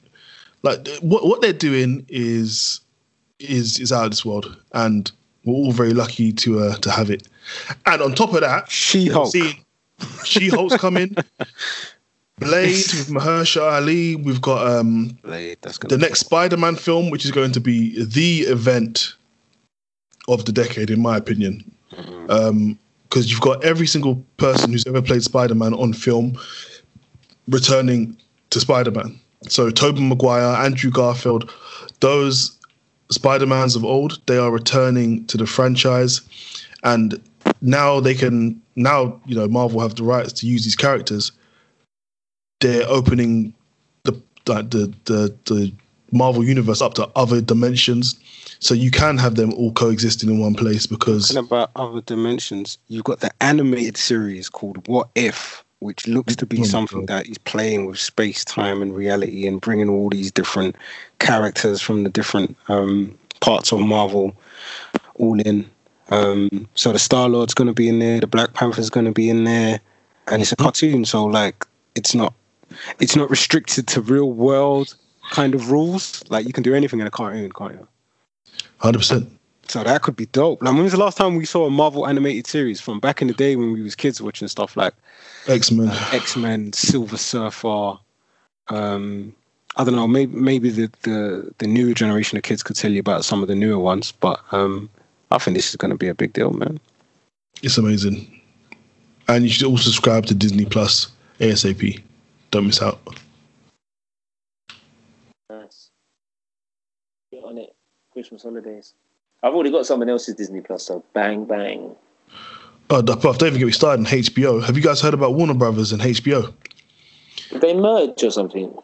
C: Like what what they're doing is is is out of this world, and we're all very lucky to uh, to have it. And on top of that,
B: She Hulk.
C: She Hulk's coming. Blade with Mahershala Ali. We've got um,
B: Blade, that's
C: the next Spider-Man film, which is going to be the event of the decade, in my opinion, because you've got every single person who's ever played Spider-Man on film returning to Spider-Man. So Tobey Maguire, Andrew Garfield, those Spider-Mans of old, they are returning to the franchise, and now they can now you know Marvel have the rights to use these characters. They're opening the the the the Marvel universe up to other dimensions, so you can have them all coexisting in one place because
B: Talking about other dimensions, you've got the animated series called What If, which looks to
C: Oh
B: be
C: my
B: something
C: God.
B: that is playing with space, time, and reality, and bringing all these different characters from the different um, parts of Marvel all in. Um, so the Star Lord's going to be in there, the Black Panther's going to be in there, and it's a cartoon, so like it's not it's not restricted to real world kind of rules. Like you can do anything in a cartoon, can't you?
C: hundred percent.
B: So that could be dope. Like when was the last time we saw a Marvel animated series from back in the day when we was kids watching stuff like
C: X Men.
B: X Men, Silver Surfer? Um, I don't know. Maybe maybe the, the the newer generation of kids could tell you about some of the newer ones, but um, I think this is going to be a big deal, man.
C: It's amazing, and you should all subscribe to Disney Plus ASAP. Don't miss out.
A: Nice. Get on it. Christmas holidays. I've already got someone else's Disney Plus, so bang bang.
C: Puff, don't even get me started on HBO. Have you guys heard about Warner Brothers and HBO?
A: They merged or something?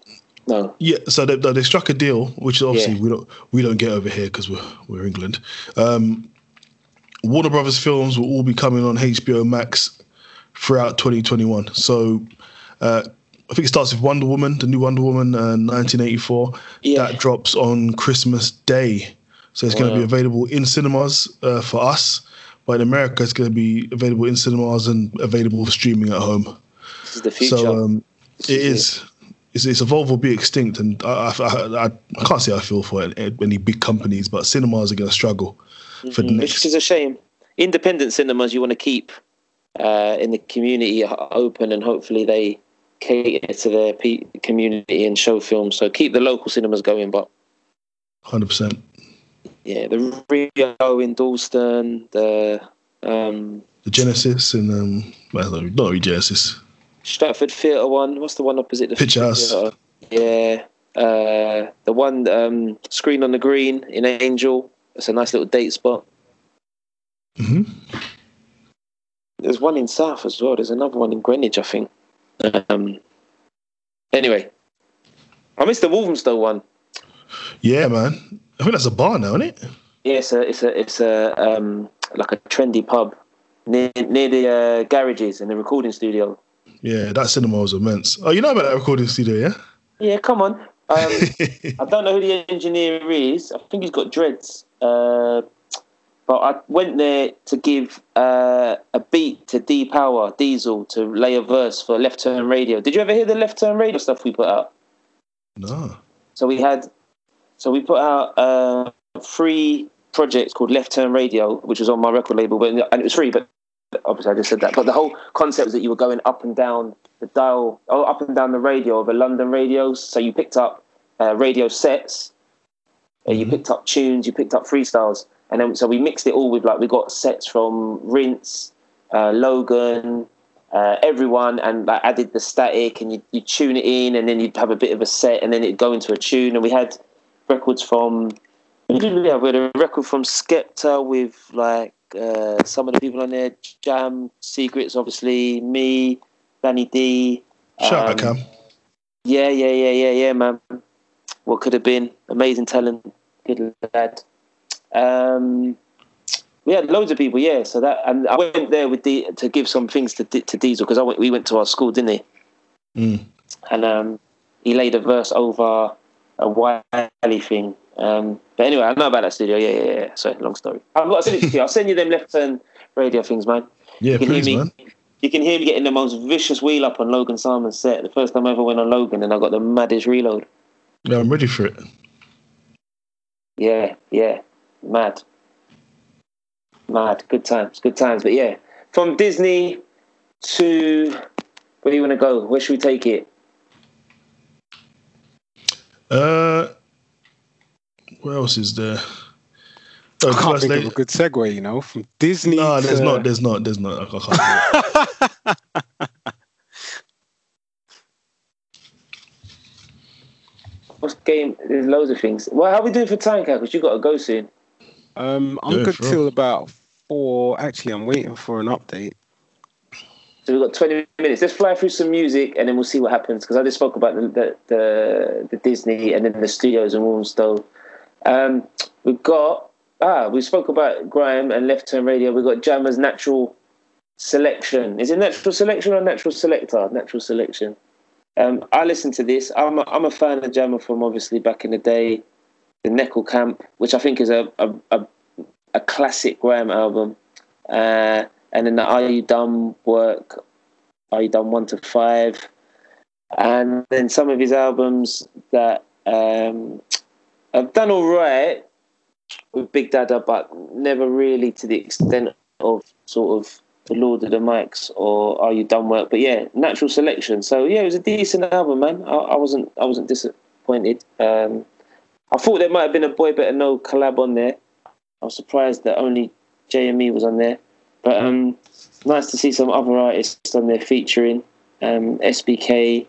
A: No.
C: Yeah, so they, they struck a deal, which obviously
A: Yeah.
C: we don't we don't get over here because we're we're England. Um, Warner Brothers films will all be coming on HBO Max throughout 2021. So uh, I think it starts with Wonder Woman, the new Wonder Woman, uh, 1984.
A: Yeah.
C: That drops on Christmas Day, so it's going to be available in cinemas uh, for us. But in America, it's going to be available in cinemas and available for streaming at home.
A: This is the future.
C: So um, it is. It's, it's evolve or be extinct, and I, I, I, I can't say I feel for it, any big companies, but cinemas are going to struggle for the
A: Mm,
C: next.
A: Which is a shame. Independent cinemas you want to keep uh, in the community open, and hopefully they cater to their community and show films. So keep the local cinemas going. But
C: Hundred percent.
A: Yeah, the Rio in Dalston, the um,
C: The Genesis and um, well, no, not really Genesis.
A: Stratford Theatre one. What's the one opposite the
C: Picture House.
A: Theatre? Yeah, uh, the one um, screen on the green in Angel. It's a nice little date spot.
C: hmm
A: There's one in South as well. There's another one in Greenwich, I think. Um, anyway, I missed the Walthamstow one.
C: Yeah, man. I think that's a bar now, isn't it?
A: Yeah, it's a it's a it's a um, like a trendy pub near near the uh, garages and the recording studio.
C: Yeah, that cinema was immense. Oh, you know about that recording studio, yeah?
A: Yeah, come on. Um, I don't know who the engineer is. I think he's got dreads. Uh, but I went there to give uh, a beat to D Power Diesel to lay a verse for Left Turn Radio. Did you ever hear the Left Turn Radio stuff we put out?
C: no.
A: So we had, so we put out uh, three projects called Left Turn Radio, which was on my record label, but and it was free. But obviously, I just said that. But the whole concept was that you were going up and down the dial, oh, up and down the radio of a London radios. So you picked up uh, radio sets, uh, you picked up tunes, you picked up freestyles, and then so we mixed it all with like we got sets from Rinse, uh, Logan, uh, everyone, and like added the static, and you you tune it in, and then you'd have a bit of a set, and then it'd go into a tune, and we had records from. did We have We had a record from Skepta with like uh, some of the people on there, Jam, Secrets, obviously, me, Danny D.
C: Shout out
A: um,
C: Cam.
A: Yeah, yeah, yeah, yeah, yeah, man. What could have been? Amazing talent, good lad. Um, we had loads of people, yeah. So that, and I went there with D, to give some things to to Diesel because I went, we went to our school, didn't he?
C: Mm.
A: And um, he laid a verse over a Wiley thing. Um, but anyway, I know about that studio. Yeah, yeah, yeah. Sorry, long story. I've got to send it to you. I'll send you them left turn radio things, man.
C: Yeah,
A: You can
C: please,
A: hear me.
C: man.
A: You can hear me getting the most vicious wheel up on Logan Sama's set. The first time I ever went on Logan, and I got the maddest reload.
C: Yeah, I'm ready for it.
A: Yeah, yeah, mad, mad. Good times, good times. But yeah, from Disney to where do you want to go? Where should we take it?
C: Uh, what else is there? Oh,
B: I can't think
C: lady-
B: of a good segue, you know, from Disney.
C: No, there's not. There's not. There's not. I can't.
A: What's game? There's loads of things. Well, how are we doing for time, Cal? Because you got to go soon.
B: Um, I'm
C: Yeah,
B: good
C: sure.
B: till about four. Actually, I'm waiting for an update.
A: So we've got 20 minutes. Let's fly through some music and then we'll see what happens. Because I just spoke about the, the, the, the Disney and then the studios in Walmstow. Um, we've got, ah, we spoke about grime and Left Turn Radio. We've got Jammer's Natural Selection. Is it Natural Selection or Natural Selector? Natural Selection. Um, I listen to this. I'm a, I'm a fan of Jammer from obviously back in the day, the Neckel Camp, which I think is a, a, a, a classic grime album. Uh, and then the Are You Dumb work, Are You Dumb 1 to 5, and then some of his albums that um, I've done all right with Big Dada, but never really to the extent of sort of The Lord of the Mics or Are You Dumb work. But yeah, Natural Selection. So yeah, it was a decent album, man. I, I wasn't I wasn't disappointed. Um, I thought there might have been a Boy Better Know collab on there. I was surprised that only JME was on there. But um, nice to see some other artists on there featuring um, SBK.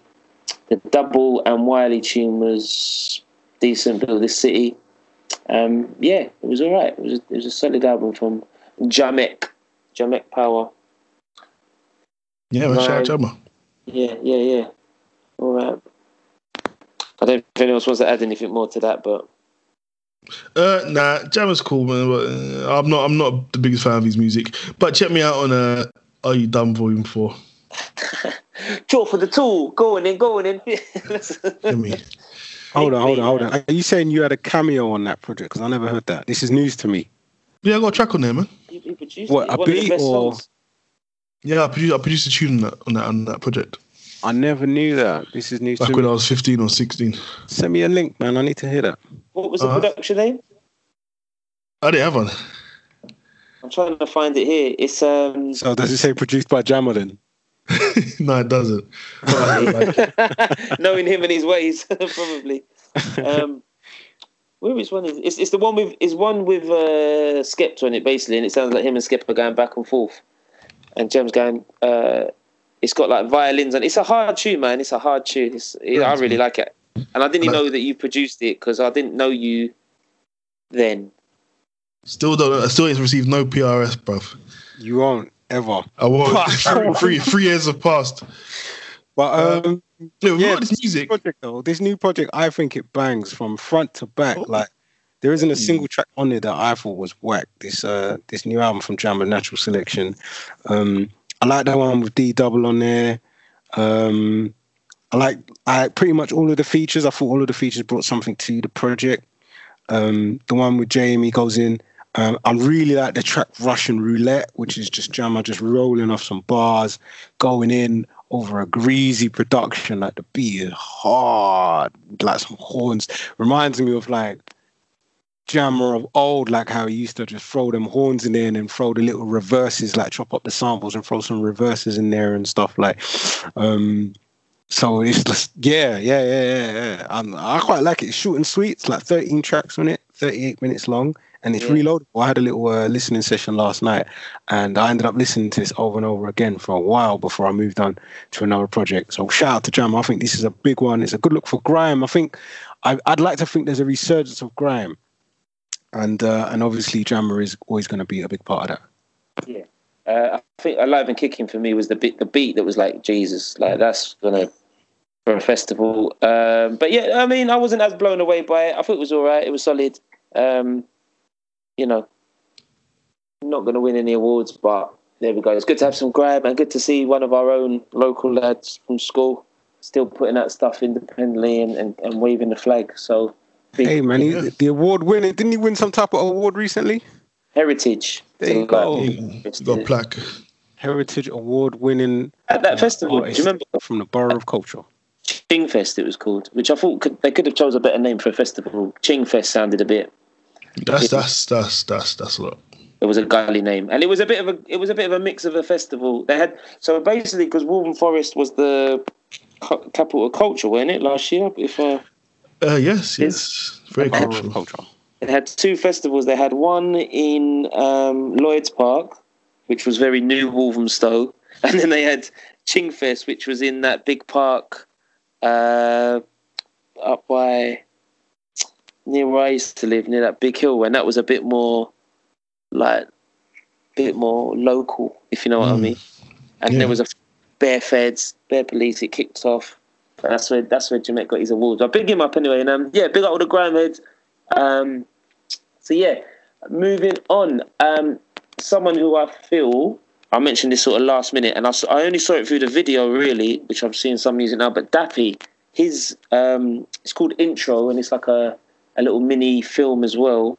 A: D Double and Wiley tune was decent. Build this city. Um, yeah, it was all right. It was a, it was a solid album from Jamek, Jamek Power.
C: Yeah. Shout out.
A: Yeah, yeah, yeah. All right. I don't know if anyone else wants to add anything more to that, but
C: Uh, nah, Jammer's cool, man. But uh, I'm not. I'm not the biggest fan of his music. But check me out on uh, Are You Dumb Volume Four.
A: draw for the tool. going in, going in.
C: Hear me.
B: Hold on, hold on, hold on. Are you saying you had a cameo on that project? Because I never heard that. This is news to me.
C: Yeah, I got a track on there, man.
A: He- he produced
B: What, a
A: One of the
B: beat or-
A: songs.
C: Yeah, I produced. I produced a tune on that on that, on that project
B: I never knew that. This is news
C: back
B: to
C: when
B: me.
C: I was 15 or 16.
B: Send me a link, man. I need to hear that.
A: What was the
C: Uh-huh.
A: production name?
C: I didn't have one.
A: I'm trying to find it here. It's um.
B: So does it say produced by Jammer then?
C: no, it doesn't.
A: knowing him and his ways, probably. Um, where is one? It's, it's the one with is one with uh, Skepta on it basically, and it sounds like him and Skepta are going back and forth, and Jem's going. Uh, it's got like violins and it's a hard tune, man. It's a hard tune. It's, it, I really like it, and I didn't even know that you produced it because I didn't know you then.
C: Still don't. I still ain't received no PRS, bruv.
B: You won't ever.
C: I won't. three, three, three years have passed.
B: But um,
C: Yeah, we've
B: yeah,
C: got this music.
B: project though, this new project, I think it bangs from front to back.
C: Oh.
B: Like there isn't a single track on it that I thought was whack. This uh, this new album from Jammer Natural Selection. Um, I like that one with D Double on there. Um, I like I pretty much all of the features. I thought all of the features brought something to the project. Um, the one with JME goes in. Um, I really like the track Russian Roulette, which is just Jammer just rolling off some bars, going in over a greasy production. Like the beat is hard, like some horns. Reminds me of like Jammer of old, like how he used to just throw them horns in there and then throw the little reverses, like chop up the samples and throw some reverses in there and stuff like. Um, so it's just yeah, yeah, yeah, yeah. yeah. Um, I quite like it. It's short and sweet. It's like 13 tracks on it, 38 minutes long, and it's
A: Yeah.
B: reloadable. I had a little uh, listening session last night, and I ended up listening to this over and over again for a while before I moved on to another project. So shout out to Jam. I think this is a big one. It's a good look for grime. I think I, I'd like to think there's a resurgence of grime, and uh, and obviously Jammer is always going to be a big part of that.
A: Uh, I think Alive and Kicking for me was the bit, the beat that was like Jesus, like that's gonna for a festival. Um, but yeah, I mean, I wasn't as blown away by it. I thought it was all right. It was solid. Um, you know, not gonna win any awards, but there we go. It's good to have some grab and good to see one of our own local lads from school still putting out stuff independently and, and, and waving the flag. So, big
B: Hey man, he, the award winning didn't he win some type of award recently?
A: Heritage.
B: There you go.
A: like,
C: You got plaque.
B: Heritage award winning
A: At that festival, do you remember
B: from the Borough of Culture.
A: Ching Fest? It was called, which I thought could, they could have chose a better name for a festival. Ching Fest sounded a bit.
C: That's that's that's that's that's a lot.
A: It was a gully name, and it was a bit of a it was a bit of a mix of a festival. They had so basically because Waltham Forest was the capital of culture, wasn't it last year? If uh,
C: Uh, yes, yes, very
B: Borough
C: cultural.
A: They had two festivals. They had one in um, Lloyd's Park, which was very new Walthamstow, and then they had Chingfest, which was in that big park uh, up by near where I used to live, near that big hill, and that was a bit more like bit more local, if you know what I
C: Mm.
A: mean. And
C: Yeah.
A: there was a bare feds, bare police. It kicked off. And that's where that's where Jeanette got his awards. I big him up anyway, and um, yeah, big up all the grime heads. Um, so yeah, moving on. Um, someone who I feel I mentioned this sort of last minute, and I, I only saw it through the video really, which I'm seeing some music now. But Dappy, his um, it's called Intro, and it's like a a little mini film as well,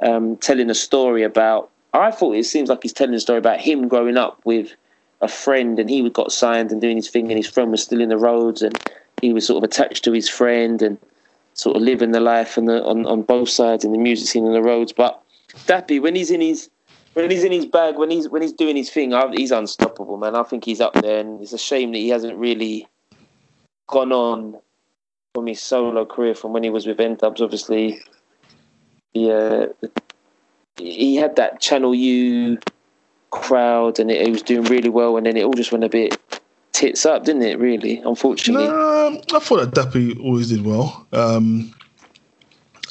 A: um, telling a story about. I thought it seems like he's telling a story about him growing up with a friend, and he got signed and doing his thing, and his friend was still in the roads, and he was sort of attached to his friend and sort of living the life on the on, on both sides in the music scene and the roads. But Dappy, when he's in his when he's in his bag, when he's when he's doing his thing, I, he's unstoppable, man. I think he's up there, and it's a shame that he hasn't really gone on from his solo career from when he was with N-Dubz. Obviously, he uh, he had that Channel U crowd, and it, he was doing really well, and then it all just went a bit tits up, didn't it? Really, unfortunately.
C: No, I thought that Dappy always did well. Um,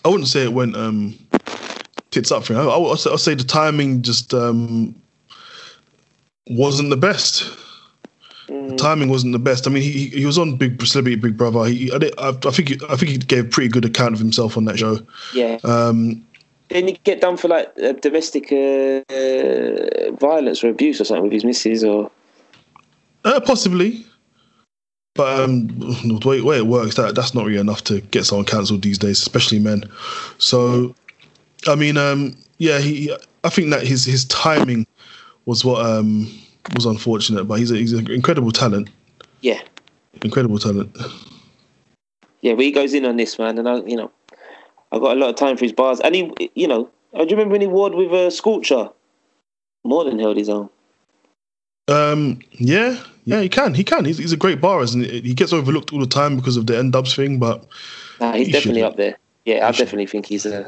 C: I wouldn't say it went um, tits up for him. I, I, would say- the timing just um, wasn't the best.
A: Mm,
C: Timing wasn't the best. I mean, he, he was on Big Celebrity Big Brother. He, I, did- I, I think he, I think he gave a pretty good account of himself on that show.
A: yeah.
C: Um,
A: Didn't he get done for like uh, domestic uh, violence or abuse or something with his missus? Or
C: Uh, possibly. But um, the way, way it works, that that's not really enough to get someone cancelled these days, especially men. So, I mean, um, yeah, he. I think that his his timing was what um, was unfortunate, but he's a, he's an incredible talent.
A: yeah,
C: Incredible talent.
A: yeah. But he goes in on this man, and I, you know, I've got a lot of time for his bars. And he, you know, uh, do you remember when he warred with a uh, Scorcher? More than held his own.
C: Um, yeah, yeah, he can. He can. He's, he's a great barist, and he gets overlooked all the time because of the N-Dubz thing. But
A: Nah, he's
C: He
A: definitely
C: should.
A: up there. Yeah, I
C: He should.
A: definitely think he's a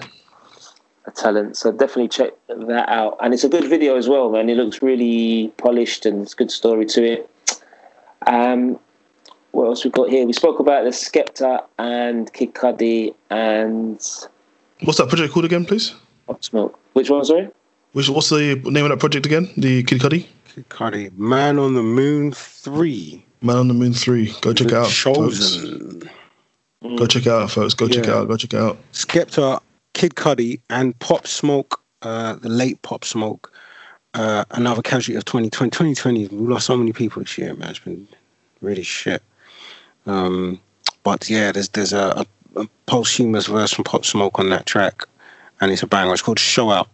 A: a talent. So definitely check that out. And it's a good video as well, man. It looks really polished and it's a good story to it. Um, what else we've got here? We spoke about the Skepta and Kid Cudi and
C: what's that project called again, please?
A: Smoke. Which one? Sorry.
C: Which what's the name of that project again? The Kid Cudi
B: Cudi, Man on the Moon 3.
C: Man on the Moon Three. Go check it
B: The
C: out, folks.
B: Chosen.
C: Go check it out, folks. Go check it out. Go check it out.
B: Skepta, Kid Cudi, and Pop Smoke, uh, the late Pop Smoke, uh, another casualty of 2020. 2020, we lost so many people this year, man. It's been really shit. Um, but yeah, there's there's a, a, a posthumous verse from Pop Smoke on that track, and it's a banger. It's called Show Out.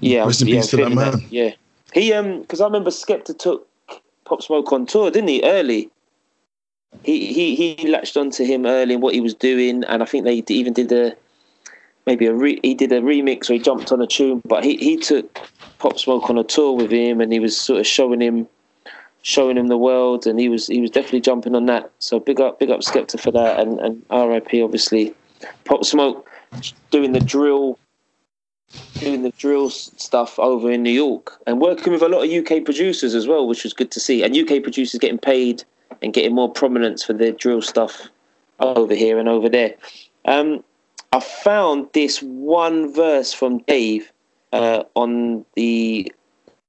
A: Yeah,
C: Rest in
A: yeah,
C: peace to that man.
A: Yeah, he um because I remember Skepta took Pop Smoke on tour, didn't he? Early. He he he latched onto him early in what he was doing, and I think they even did a maybe a re, he did a remix or he jumped on a tune, but he he took Pop Smoke on a tour with him, and he was sort of showing him showing him the world, and he was he was definitely jumping on that. So big up big up Skepta for that, and and R.I.P. Obviously Pop Smoke doing the drill, doing the drill stuff over in New York, and working with a lot of UK producers as well, which was good to see. And UK producers getting paid and getting more prominence for their drill stuff over here and over there. Um, I found this one verse from Dave uh, on the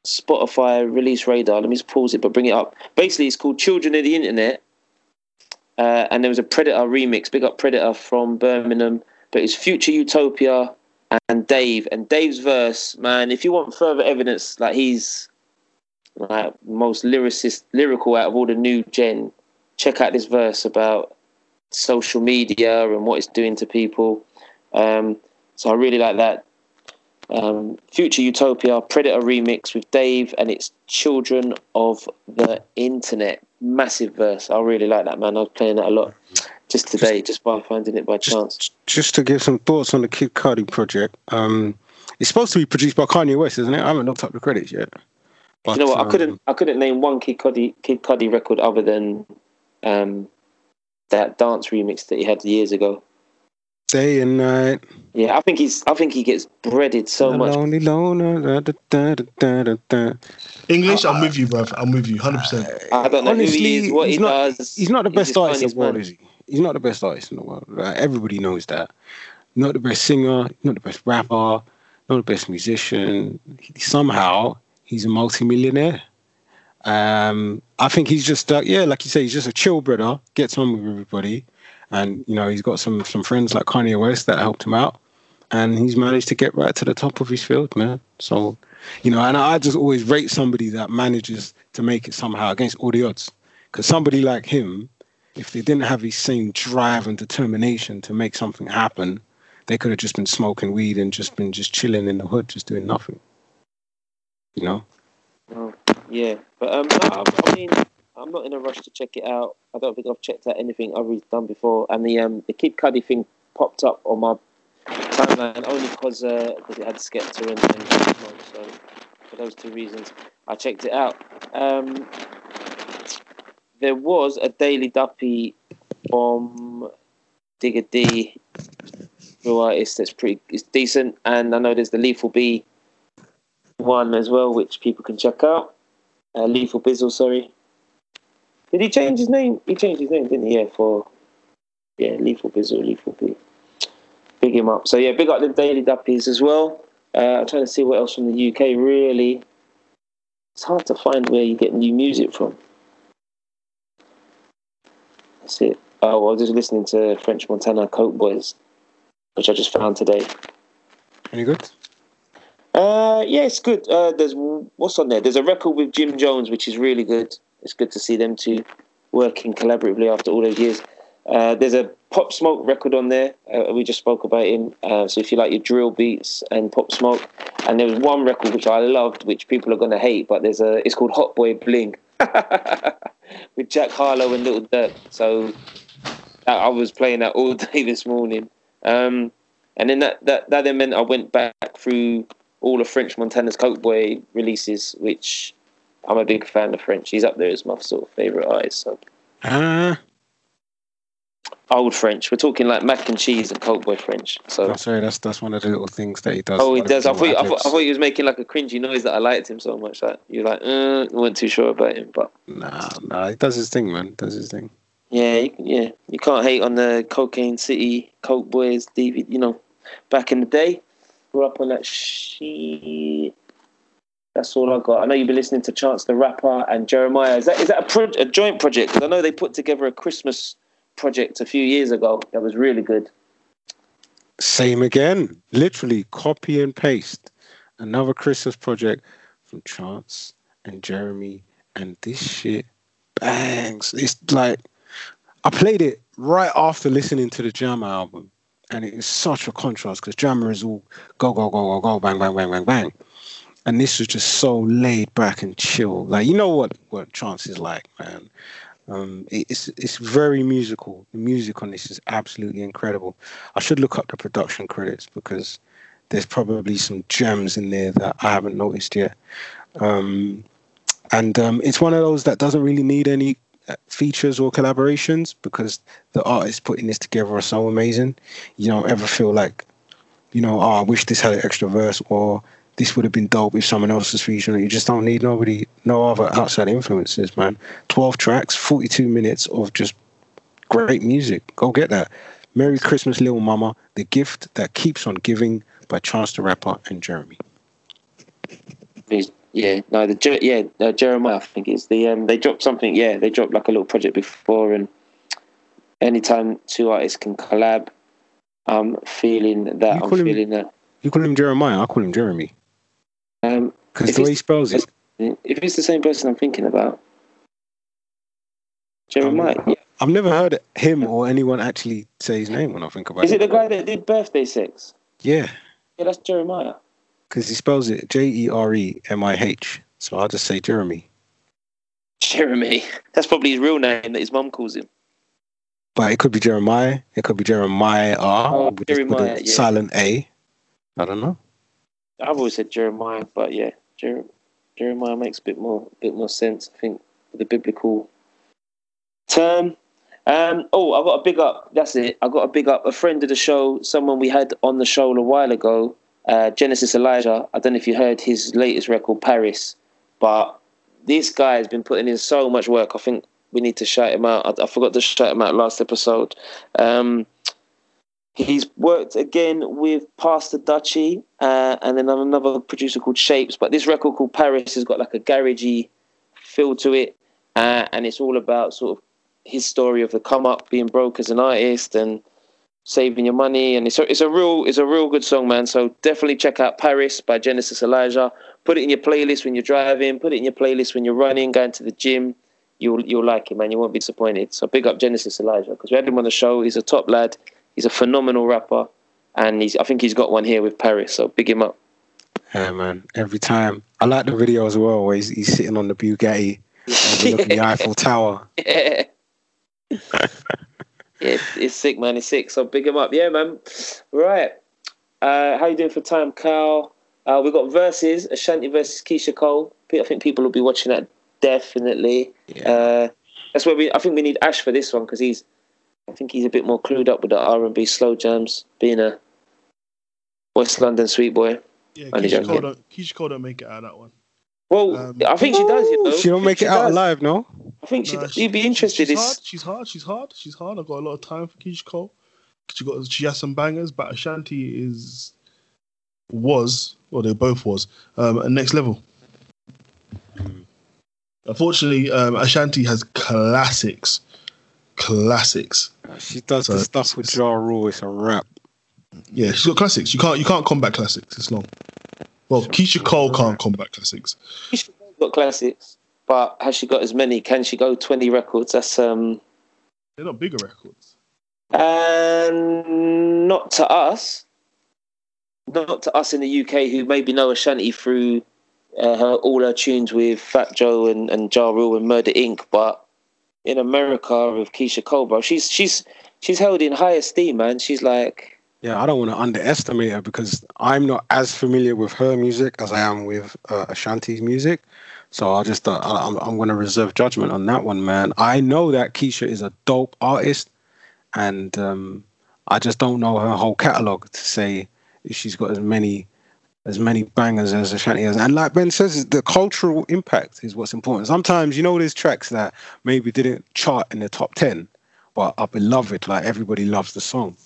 A: Spotify release radar. Let me just pause it, but bring it up. Basically, it's called "Children of the Internet," uh, and there was a Preditah remix. Big up Preditah from Birmingham, but it's Future Utopia and Dave. And Dave's verse, man, if you want further evidence, like he's like most lyricist, lyrical out of all the new gen. Check out this verse about social media and what it's doing to people. Um, so I really like that. Um, Future Utopia Preditah remix with Dave, and it's Children of the Internet. Massive verse. I really like that, man. I was playing that a lot just today, just by finding it by chance.
B: Just, just to give some thoughts on the Kid Cudi project. Um, it's supposed to be produced by Kanye West, isn't it? I haven't looked up the credits yet. But,
A: you know what? I
B: um,
A: couldn't. I couldn't name one Kid Cudi Kid Cudi record other than um, that dance remix that he had years ago.
B: Day and night.
A: Yeah, I think he's. I think he gets breaded so
B: the
A: much.
B: Lonely loner. Da, da, da, da, da, da.
C: English, I'm with you, bruv. I'm with you, hundred percent.
A: I don't know who he is, what
B: he's
A: he
B: not,
A: does.
B: He's not the best artist in the world,
A: man.
B: is he? He's not the best artist in the world. Like, everybody knows that. Not the best singer, not the best rapper, not the best musician. He, somehow, he's a multimillionaire. Um, I think he's just, uh, yeah, like you say, he's just a chill brother, gets on with everybody. And, you know, he's got some, some friends like Kanye West that helped him out. And he's managed to get right to the top of his field, man. So, you know, and I just always rate somebody that manages to make it somehow against all the odds. Because somebody like him, if they didn't have his same drive and determination to make something happen, they could have just been smoking weed and just been just chilling in the hood, just doing nothing. You know?
A: Yeah, but um, I, I mean, I'm not in a rush to check it out. I don't think I've checked out anything I've done before, and the um, the Kid Cudi thing popped up on my timeline only because uh, it had Skepta and, and so for those two reasons, I checked it out. Um, there was a Daily Duppy from Digga D, who artist that's pretty it's decent, and I know there's the Lethal B one as well, which people can check out. Uh, Lethal Bizzle, sorry. Did he change his name? He changed his name, didn't he? Yeah, for yeah, Lethal Bizzle, Lethal B. Big him up. So yeah, big up the Daily Duppies as well. Uh, I'm trying to see what else from the UK. Really, it's hard to find where you get new music from. That's it. Oh, I was just listening to French Montana Coke Boys, which I just found today.
B: Any good?
A: Uh, yeah, it's good. Uh, there's what's on there. There's a record with Jim Jones, which is really good. It's good to see them two working collaboratively after all those years. Uh, there's a Pop Smoke record on there. Uh, we just spoke about him. Uh, so if you like your drill beats and Pop Smoke, and there was one record which I loved, which people are gonna hate, but there's a. It's called Hot Boy Bling with Jack Harlow and Little Durk. So I I was playing that all day this morning. Um, and then that, that, that then meant I went back through all of French Montana's Coke Boy releases, which I'm a big fan of French. He's up there as my sort of favourite artist. So
B: Ah,
A: old French. We're talking like mac and cheese and Coke Boy French. So
B: oh, sorry, that's that's one of the little things that he does.
A: oh, he does. I thought, I, thought, I thought he was making like a cringy noise that I liked him so much that you're like, uh, I wasn't too sure about him, but.
B: Nah, nah, he does his thing, man. Does his thing.
A: Yeah, you, yeah, you can't hate on the Cocaine City Coke Boys DVD. You know, back in the day, grew up on that shit. That's all I got. I know you've been listening to Chance the Rapper and Jeremiah. Is that is that a, pro- a joint project? Because I know they put together a Christmas project a few years ago that was really good.
B: Same again. Literally copy and paste. Another Christmas project from Chance and Jeremy, and this shit bangs. It's like I played it right after listening to the Jam album, and it is such a contrast because Jammer is all go go go go go bang bang bang bang bang, and this was just so laid back and chill. Like you know what what Chance is like, man. Um, it's it's very musical. The music on this is absolutely incredible. I should look up the production credits because there's probably some gems in there that I haven't noticed yet. Um, and um, it's one of those that doesn't really need any Uh, features or collaborations because the artists putting this together are so amazing. You don't ever feel like, you know, oh, I wish this had an extra verse or this would have been dope if someone else was featuring. You just don't need nobody, no other outside influences, man. 12 tracks, 42 minutes of just great music. Go get that. Merry Christmas, Little Mama, The Gift That Keeps on Giving by Chance the Rapper and Jeremy.
A: He's- yeah, no, the yeah uh, Jeremiah. I think it's the um, they dropped something. Yeah, they dropped like a little project before, and anytime two artists can collab, I'm feeling that.
B: You
A: I'm
B: call him-
A: that.
B: You call him Jeremiah, I call him Jeremy.
A: Um,
B: Because the way he spells it,
A: if it's the same person I'm thinking about, Jeremiah.
B: Um,
A: yeah.
B: I've never heard him or anyone actually say his name when I think about
A: Is
B: it.
A: it the guy that did Birthday Sex?
B: Yeah,
A: Yeah, that's Jeremiah.
B: Because he spells it J E R E M I H. So I'll just say Jeremy.
A: Jeremy. That's probably his real name that his mum calls him.
B: But it could be Jeremiah. It could be Jeremiah R
A: Oh,
B: with,
A: Jeremiah,
B: a
A: yeah.
B: silent A. I don't know.
A: I've always said Jeremiah, but yeah, Jer- Jeremiah makes a bit more, a bit more sense. I think with the biblical term. Um, oh, I got a big up. That's it. I got a big up. A friend of the show, someone we had on the show a while ago, uh, Genesis Elijah. I don't know if you heard his latest record, Paris, but this guy has been putting in so much work. I think we need to shout him out. I, I forgot to shout him out last episode. Um, He's worked again with Pastor Dutchy uh, and then another producer called Shapes. But this record called Paris has got like a garagey feel to it, uh, and it's all about sort of his story of the come up, being broke as an artist, and saving your money. And it's a, it's a real it's a real good song, man. So definitely check out Paris by Genesis Elijah. Put it in your playlist when you're driving. Put it in your playlist when you're running, going to the gym. You'll you'll like it, man. You won't be disappointed. So big up Genesis Elijah because we had him on the show. He's a top lad. He's a phenomenal rapper, and he's I think he's got one here with Paris. So big him up.
B: Yeah, man. Every time. I like the video as well where he's, he's sitting on the Bugatti overlooking the Eiffel Tower.
A: yeah. yeah, it's sick, man. It's sick. So big him up. Yeah, man. Right. Uh, how you doing for time, Carl? Uh, we've got verses Ashanti versus Keyshia Cole. I think people will be watching that definitely.
B: Yeah.
A: Uh, that's where we. I think we need Ash for this one because he's. I think he's a bit more clued up with the R and B slow jams, being a West London sweet boy.
C: Yeah,
A: Only
C: Keyshia
A: joking.
C: Cole, don't, Keyshia Cole don't make it out of that one.
A: Well,
C: Um,
A: I think she does. You know,
B: She don't make it
A: She
B: out alive, no?
A: I think she.
C: Nah,
A: you'd be interested.
C: She's
A: It's-
C: hard. She's hard. She's hard. She's hard. I've got a lot of time for Keyshia Cole. She got she has some bangers, but Ashanti is was well they both was um, at next level. Unfortunately, um, Ashanti has classics, classics.
B: She does
C: So
B: the stuff with Ja Rule. It's a rap.
C: Yeah, she's got classics. You can't you can't combat classics. It's long. Well, Keyshia Cole can't combat classics.
A: She's got classics, but has she got as many? Can she go twenty records? That's um,
C: They're not bigger records.
A: and not to us, not to us in the UK who maybe know Ashanti through uh, her all her tunes with Fat Joe and and Ja Rule and Murder Inc. But in America with Keyshia Cole, bro, she's she's she's held in high esteem, man. She's like.
B: Yeah, I don't want to underestimate her because I'm not as familiar with her music as I am with uh, Ashanti's music. So I'll just, uh, I'm, I'm going to reserve judgment on that one, man. I know that Keyshia is a dope artist, and um, I just don't know her whole catalog to say if she's got as many as many bangers as Ashanti has. And like Ben says, the cultural impact is what's important. Sometimes, you know, there's tracks that maybe didn't chart in the top 10, but are beloved, like everybody loves the song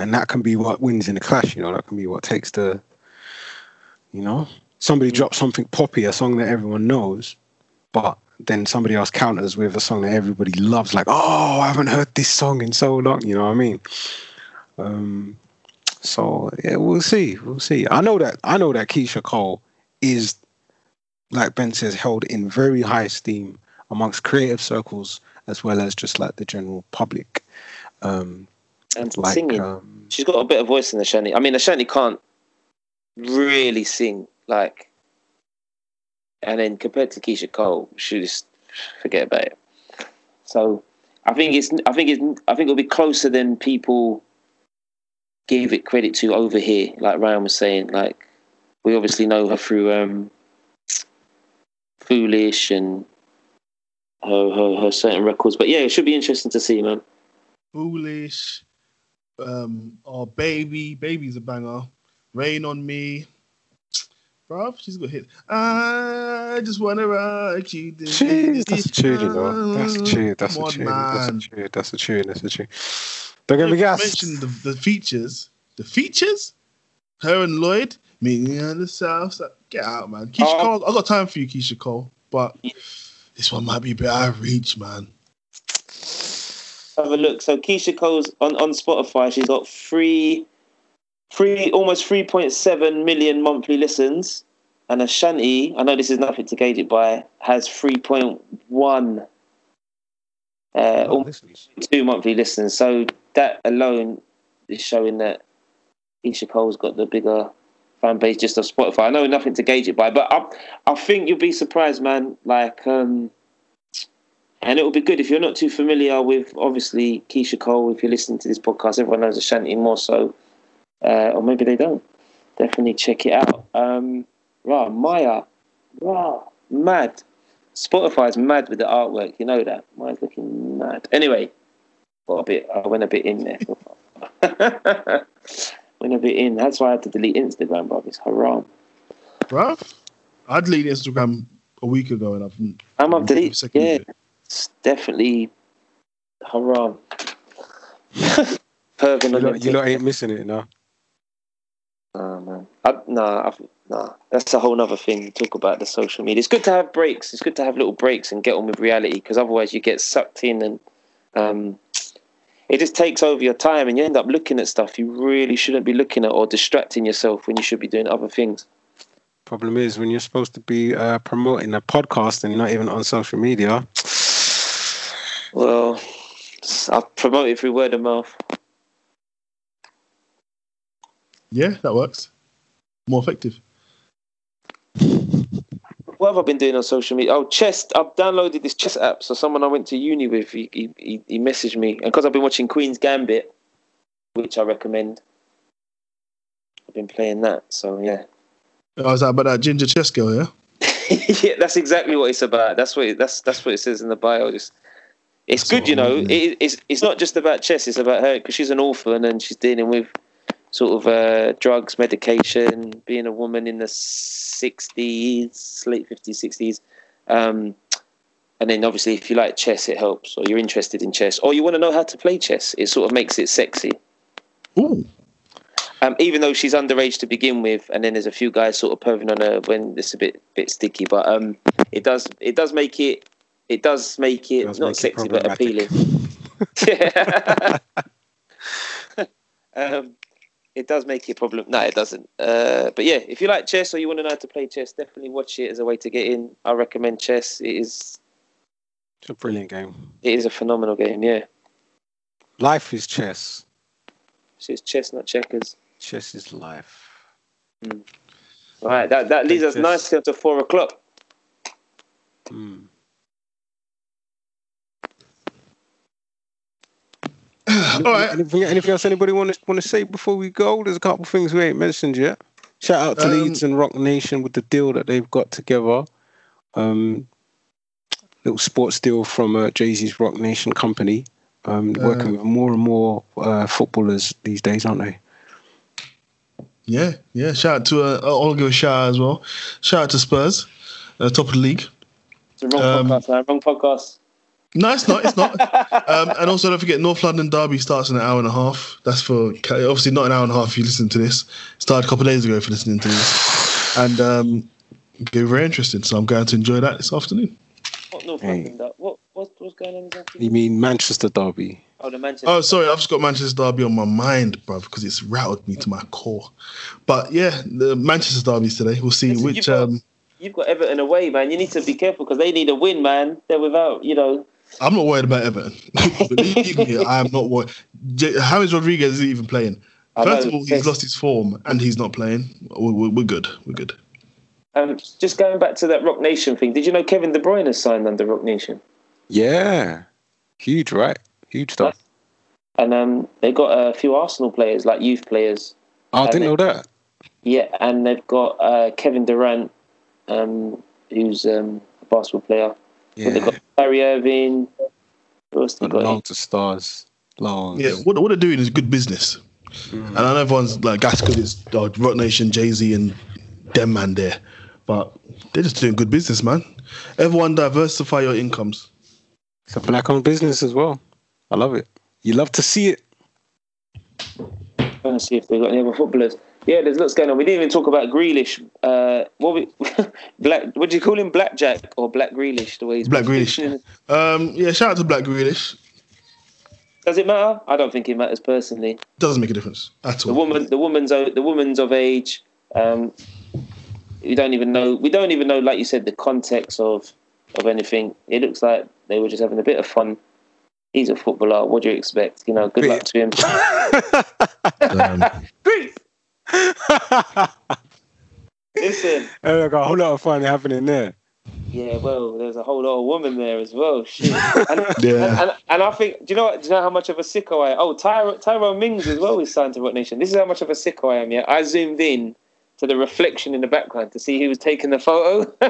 B: and that can be what wins in the clash. You know, that can be what takes the. You know, somebody drops something poppy, a song that everyone knows, but then somebody else counters with a song that everybody loves. Like, oh, I haven't heard this song in so long. You know what I mean? Um, so yeah, we'll see. We'll see. I know that. I know that Keyshia Cole is, like Ben says, held in very high esteem amongst creative circles as well as just like the general public. Um,
A: and
B: like
A: singing.
B: um,
A: She's got a better voice than Ashanti. I mean, Ashanti can't really sing like, and then compared to Keyshia Cole, she just forget about it. So I think it's I think it's I think it'll be closer than people give it credit to over here. Like Ryan was saying, like we obviously know her through um, Foolish and her, her her certain records. But yeah, it should be interesting to see, man.
C: Foolish. Um, oh, baby, baby's a banger. Rain on me. Bruv, she's got hit. I just wanna rock you.
B: Jeez, that's a tune, you know. That's a tune. That's
C: Come
B: a
C: on,
B: tune. That's a tune. That's a tune. That's a tune. Don't get me
C: You
B: gas.
C: mentioned the, the features. The features? Her and Lloyd, me on the south side. Get out, man. Keyshia
A: Oh.
C: Cole, I got time for you, Keyshia Cole. But this one might be a bit out of reach, man.
A: Have a look. So Keyshia Cole's on, on Spotify. She's got three, three, almost three point seven million monthly listens, and Ashanti. I know this is nothing to gauge it by. Has three point one. Uh,
B: Oh,
A: two monthly listens. So that alone is showing that Keyshia Cole's got the bigger fan base just of Spotify. I know nothing to gauge it by, but I, I think you'll be surprised, man. Like, um, and it will be good if you're not too familiar with obviously Keyshia Cole. If you're listening to this podcast, everyone knows Ashanti more so, uh, or maybe they don't. Definitely check it out. Um, rah, Maya, rah, mad. Spotify's mad with the artwork. You know that. Maya's looking mad. Anyway, got a bit. I went a bit in there. went a bit in. That's why I had to delete Instagram, bro. It's haram.
C: Bruv, I deleted Instagram a week ago and I've
A: I'm up to
C: Give
A: date. Yeah,
C: of
A: it's definitely haram. Perving
B: You
A: on
B: lot, you lot ain't missing it now.
A: Nah, man. I, nah, I've, nah. That's a whole other thing. to Talk about the social media. It's good to have breaks. It's good to have little breaks and get on with reality because otherwise you get sucked in and um, it just takes over your time and you end up looking at stuff you really shouldn't be looking at or distracting yourself when you should be doing other things.
B: Problem is, when you're supposed to be uh, promoting a podcast and you're not even on social media,
A: Well, I've promoted through word of mouth.
C: Yeah, that works. More effective.
A: What have I been doing on social media? Oh, chess. I've downloaded this chess app. So someone I went to uni with, he he, he- messaged me, and because I've been watching Queen's Gambit, which I recommend. I've been playing that. So yeah,
C: Oh, is that about that ginger chess girl, yeah?
A: yeah, that's exactly what it's about. That's what it, that's that's what it says in the bio. Just, it's
C: That's
A: good, you know. It, it's it's not just about chess. It's about her because she's an orphan and she's dealing with sort of uh, drugs, medication, being a woman in the sixties, late fifties, sixties. Um, and then obviously, if you like chess, it helps, or you're interested in chess, or you want to know how to play chess. It sort of makes it sexy.
C: Ooh.
A: Um, even though she's underage to begin with, and then there's a few guys sort of perving on her when it's a bit bit sticky, but um, it does it does make it it does make it
B: does
A: not
B: make it
A: sexy but appealing. Yeah. um, it does make it a problem. No, it doesn't. Uh, but yeah, if you like chess or you want to know how to play chess, definitely watch it as a way to get in. I recommend chess. It is
B: It's a brilliant game.
A: it is a phenomenal game. Yeah,
B: Life is chess.
A: so it's chess, not checkers.
B: Chess is life.
A: All right, that that leads us
B: Chess.
A: nicely up to four o'clock.
B: Mm.
C: All right.
B: Anything, anything else anybody want to want to say before we go? There's a couple of things we ain't mentioned yet. Shout out to
C: Um,
B: Leeds and Roc Nation with the deal that they've got together. Um, little sports deal from uh, Jay Z's Roc Nation company. Um,
C: Uh,
B: working with more and more uh, footballers these days, aren't they?
C: Yeah, yeah. Shout out to uh, I'll give a shout out as well. Shout out to Spurs, uh, top of the league.
A: It's the wrong
C: Um,
A: podcast, man. Wrong podcast.
C: No, it's not. It's not. um, and also, don't forget, North London Derby starts in an hour and a half. That's for obviously not an hour and a half if you listen to this. Started a couple of days ago for listening to this, and um, be very interesting. So I'm going to enjoy that this afternoon.
A: What North
B: Hey.
A: London? That what what what's going on exactly?
B: You mean Manchester Derby?
A: Oh, the Manchester.
C: Oh, sorry, I've just got Manchester Derby on my mind, bruv, because it's routed me to my core. But yeah, the Manchester Derby's today. We'll see
A: Listen,
C: which.
A: you've got-
C: Um,
A: You've got Everton away, man. You need to be careful because they need a win, man. They're without, you know.
C: I'm not worried about Everton. Believe me, I am not worried. J- James Rodriguez isn't even playing. First of all, he's lost his form and he's not playing. We're, we're, we're good. We're good.
A: Um, just going back to that Roc Nation thing. Did you know Kevin De Bruyne has signed under Roc Nation?
B: Yeah, huge, right? Huge stuff.
A: And um, they got a few Arsenal players, like youth players.
B: Oh, I didn't know that.
A: Yeah, and they've got uh, Kevin Durant, um, who's um, a basketball player. They've
B: Yeah,
A: got Barry Irving. What else they
B: got
A: got?
B: loads of stars. Loads.
C: Yeah, what, what they're doing is good business.
B: Mm.
C: And I know everyone's like, that's good. It's uh, Roc Nation, Jay Z, and them man there. But they're just doing good business, man. Everyone diversify your incomes.
B: It's a black-owned business as well. I love it. You love to see it.
A: trying to see if they got any other footballers. Yeah, there's lots going on. We didn't even talk about Grealish. Uh, what we, black? What do you call him? Blackjack or Black Grealish? The way he's
C: Black Grealish. Um, yeah, shout out to Black Grealish.
A: Does it matter? I don't think it matters personally.
C: Doesn't make a difference at
A: The
C: all.
A: woman, the woman's, the woman's of age. Um, we don't even know. We don't even know, like you said, the context of of anything. It looks like they were just having a bit of fun. He's a footballer. What do you expect? You know, good luck to him.
C: Um,
A: Listen,
B: Oh, got a whole lot of fun happening there.
A: yeah, well, there's a whole lot of women there as well. Shit. And,
C: yeah.
A: And, and, and I think, do you know what? Do you know how much of a sicko I am? Oh, Tyro, Tyrone Mings as well is signed to Roc Nation. This is how much of a sicko I am. Yeah, I zoomed in to the reflection in the background to see who was taking the photo.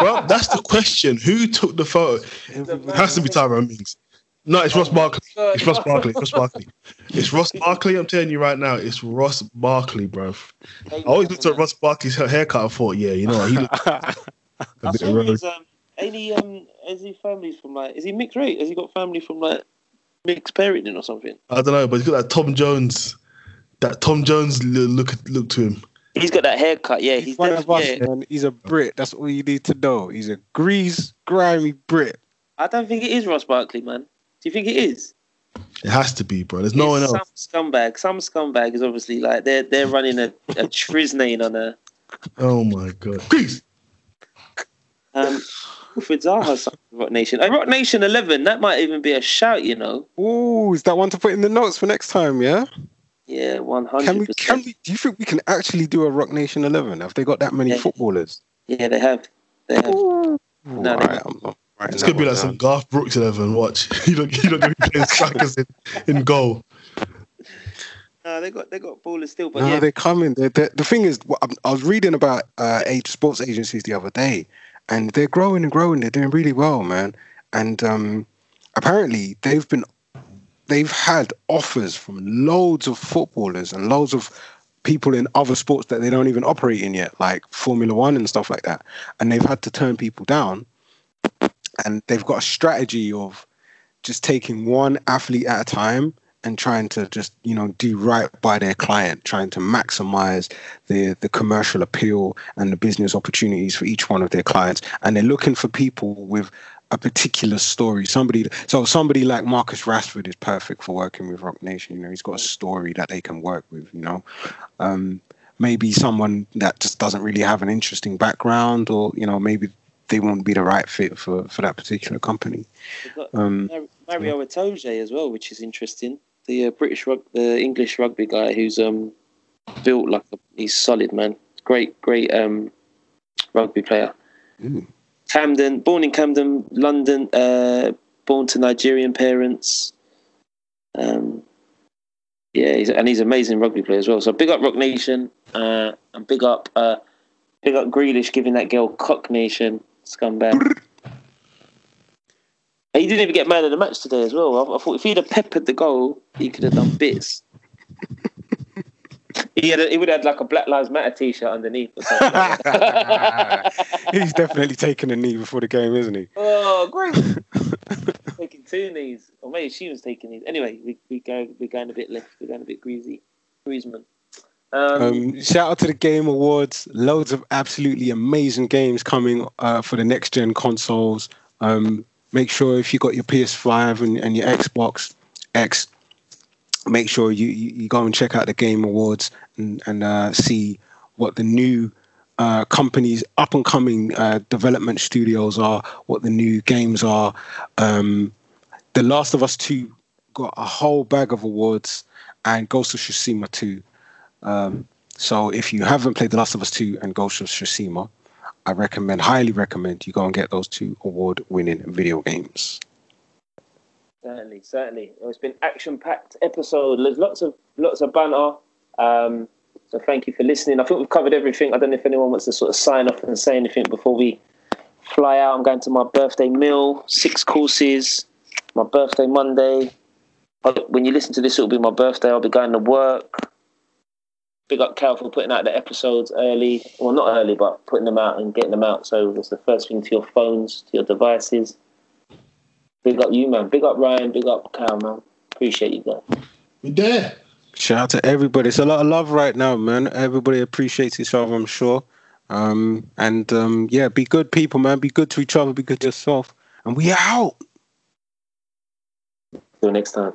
C: Well, that's the question. Who took the photo? It has to be Tyrone Mings. No, it's Ross Barkley. It's Ross Barkley. Ross Barkley. It's Ross Barkley. I'm telling you right now, it's Ross Barkley, bro. I always looked at Ross Barkley's haircut and thought, yeah, you know what? He looked a
A: I
C: bit
A: saw
C: rogue.
A: his, um, ain't he, um, is he family from like, is he mixed race? Has he got family from like mixed parenting or something?
C: I don't know, but he's got that Tom Jones, that Tom Jones look look to him.
A: He's got that haircut. Yeah, he's
B: He's one of us,
A: Yeah.
B: man. He's a Brit. That's all you need to know. He's a grease, grimy Brit.
A: I don't think it is Ross Barkley, man. Do you think it is?
C: It has to be, bro. There's no one else.
A: Some scumbag. Some scumbag is obviously like they're they're running a, a trisnane on a
C: Oh my god. Please.
A: um Wilfried Zaha signed with Roc Nation. Uh, Roc Nation eleven, that might even be a shout, you know.
B: Ooh, is that one to put in the notes for next time? Yeah.
A: Yeah, one
B: Can
A: hundred
B: we? Can
A: percent.
B: we? Do you think we can actually do a Roc Nation eleven? Have they got that many
A: Yeah.
B: footballers?
A: Yeah, they have. They have.
B: Ooh,
A: No, they
B: right, I'm not writing
C: It's gonna be
B: one
C: like some. Garth Brooks eleven. Watch. You don't you don't gonna be playing strikers in, in goal.
A: No, they got they got ballers still, but
B: No,
A: yeah,
B: they're coming. They're, they're, the thing is, I'm- I was reading about uh, age sports agencies the other day, and they're growing and growing. They're doing really well, man. And um, apparently, they've been they've had offers from loads of footballers and loads of people in other sports that they don't even operate in yet, like Formula One and stuff like that. And they've had to turn people down. And they've got a strategy of just taking one athlete at a time and trying to just you know do right by their client trying to maximize the the commercial appeal and the business opportunities for each one of their clients. And they're looking for people with a particular story. Somebody so somebody like Marcus Rashford is perfect for working with Roc Nation you know he's got a story that they can work with you know. Um maybe someone that just doesn't really have an interesting background or you know maybe they won't be the right fit for for that particular company um
A: Mar- Mario Itoje as well, which is interesting. The uh, British rug, the English rugby guy who's um built like a, he's solid man. Great, great um rugby player.
B: Mm.
A: Camden, born in Camden, London, uh, born to Nigerian parents. Um, yeah, he's, and he's an amazing rugby player as well. So big up Roc Nation, uh, and big up, uh, big up Grealish giving that girl Cock Nation scumbag. he didn't even get mad at the match today as well. I, I thought if he'd have peppered the goal, he could have done bits. he had a, he would have had like a Black Lives Matter t-shirt underneath. Or something.
B: He's definitely taking a knee before the game, isn't he?
A: Oh, great! taking two knees, oh, or maybe she was taking these. Anyway, we we go we're going a bit left. We're going a bit greasy, Griezmann. Um,
B: Um, shout out to the Game Awards. Loads of absolutely amazing games coming uh, for the next gen consoles. Um, make sure if you got your PS5 and, and your Xbox X, make sure you, you, go and check out the Game Awards and, and uh, see what the new uh, companies, up and coming uh, development studios are, what the new games are. Um, the Last of Us 2 got a whole bag of awards, and Ghost of Tsushima 2. Um, so if you haven't played The Last of Us 2 and Ghost of Tsushima, I recommend, highly recommend you go and get those two award-winning video games.
A: Certainly, certainly. It's been action-packed episode. There's lots of lots of banter. Um, so thank you for listening. I think we've covered everything. I don't know if anyone wants to sort of sign off and say anything before we fly out. I'm going to my birthday meal, six courses. My birthday Monday. When you listen to this, it'll be my birthday. I'll be going to work. Big up Cal for putting out the episodes early. Well, not early, but putting them out and getting them out. So it's the first thing to your phones, to your devices. Big up you, man. Big up Ryan. Big up Cal, man. Appreciate you guys.
C: We there.
B: Shout out to everybody. It's a lot of love right now, man. Everybody appreciates each other, I'm sure. Um, and um, yeah, be good people, man. Be good to each other. Be good to yourself. And we out.
A: Till next time.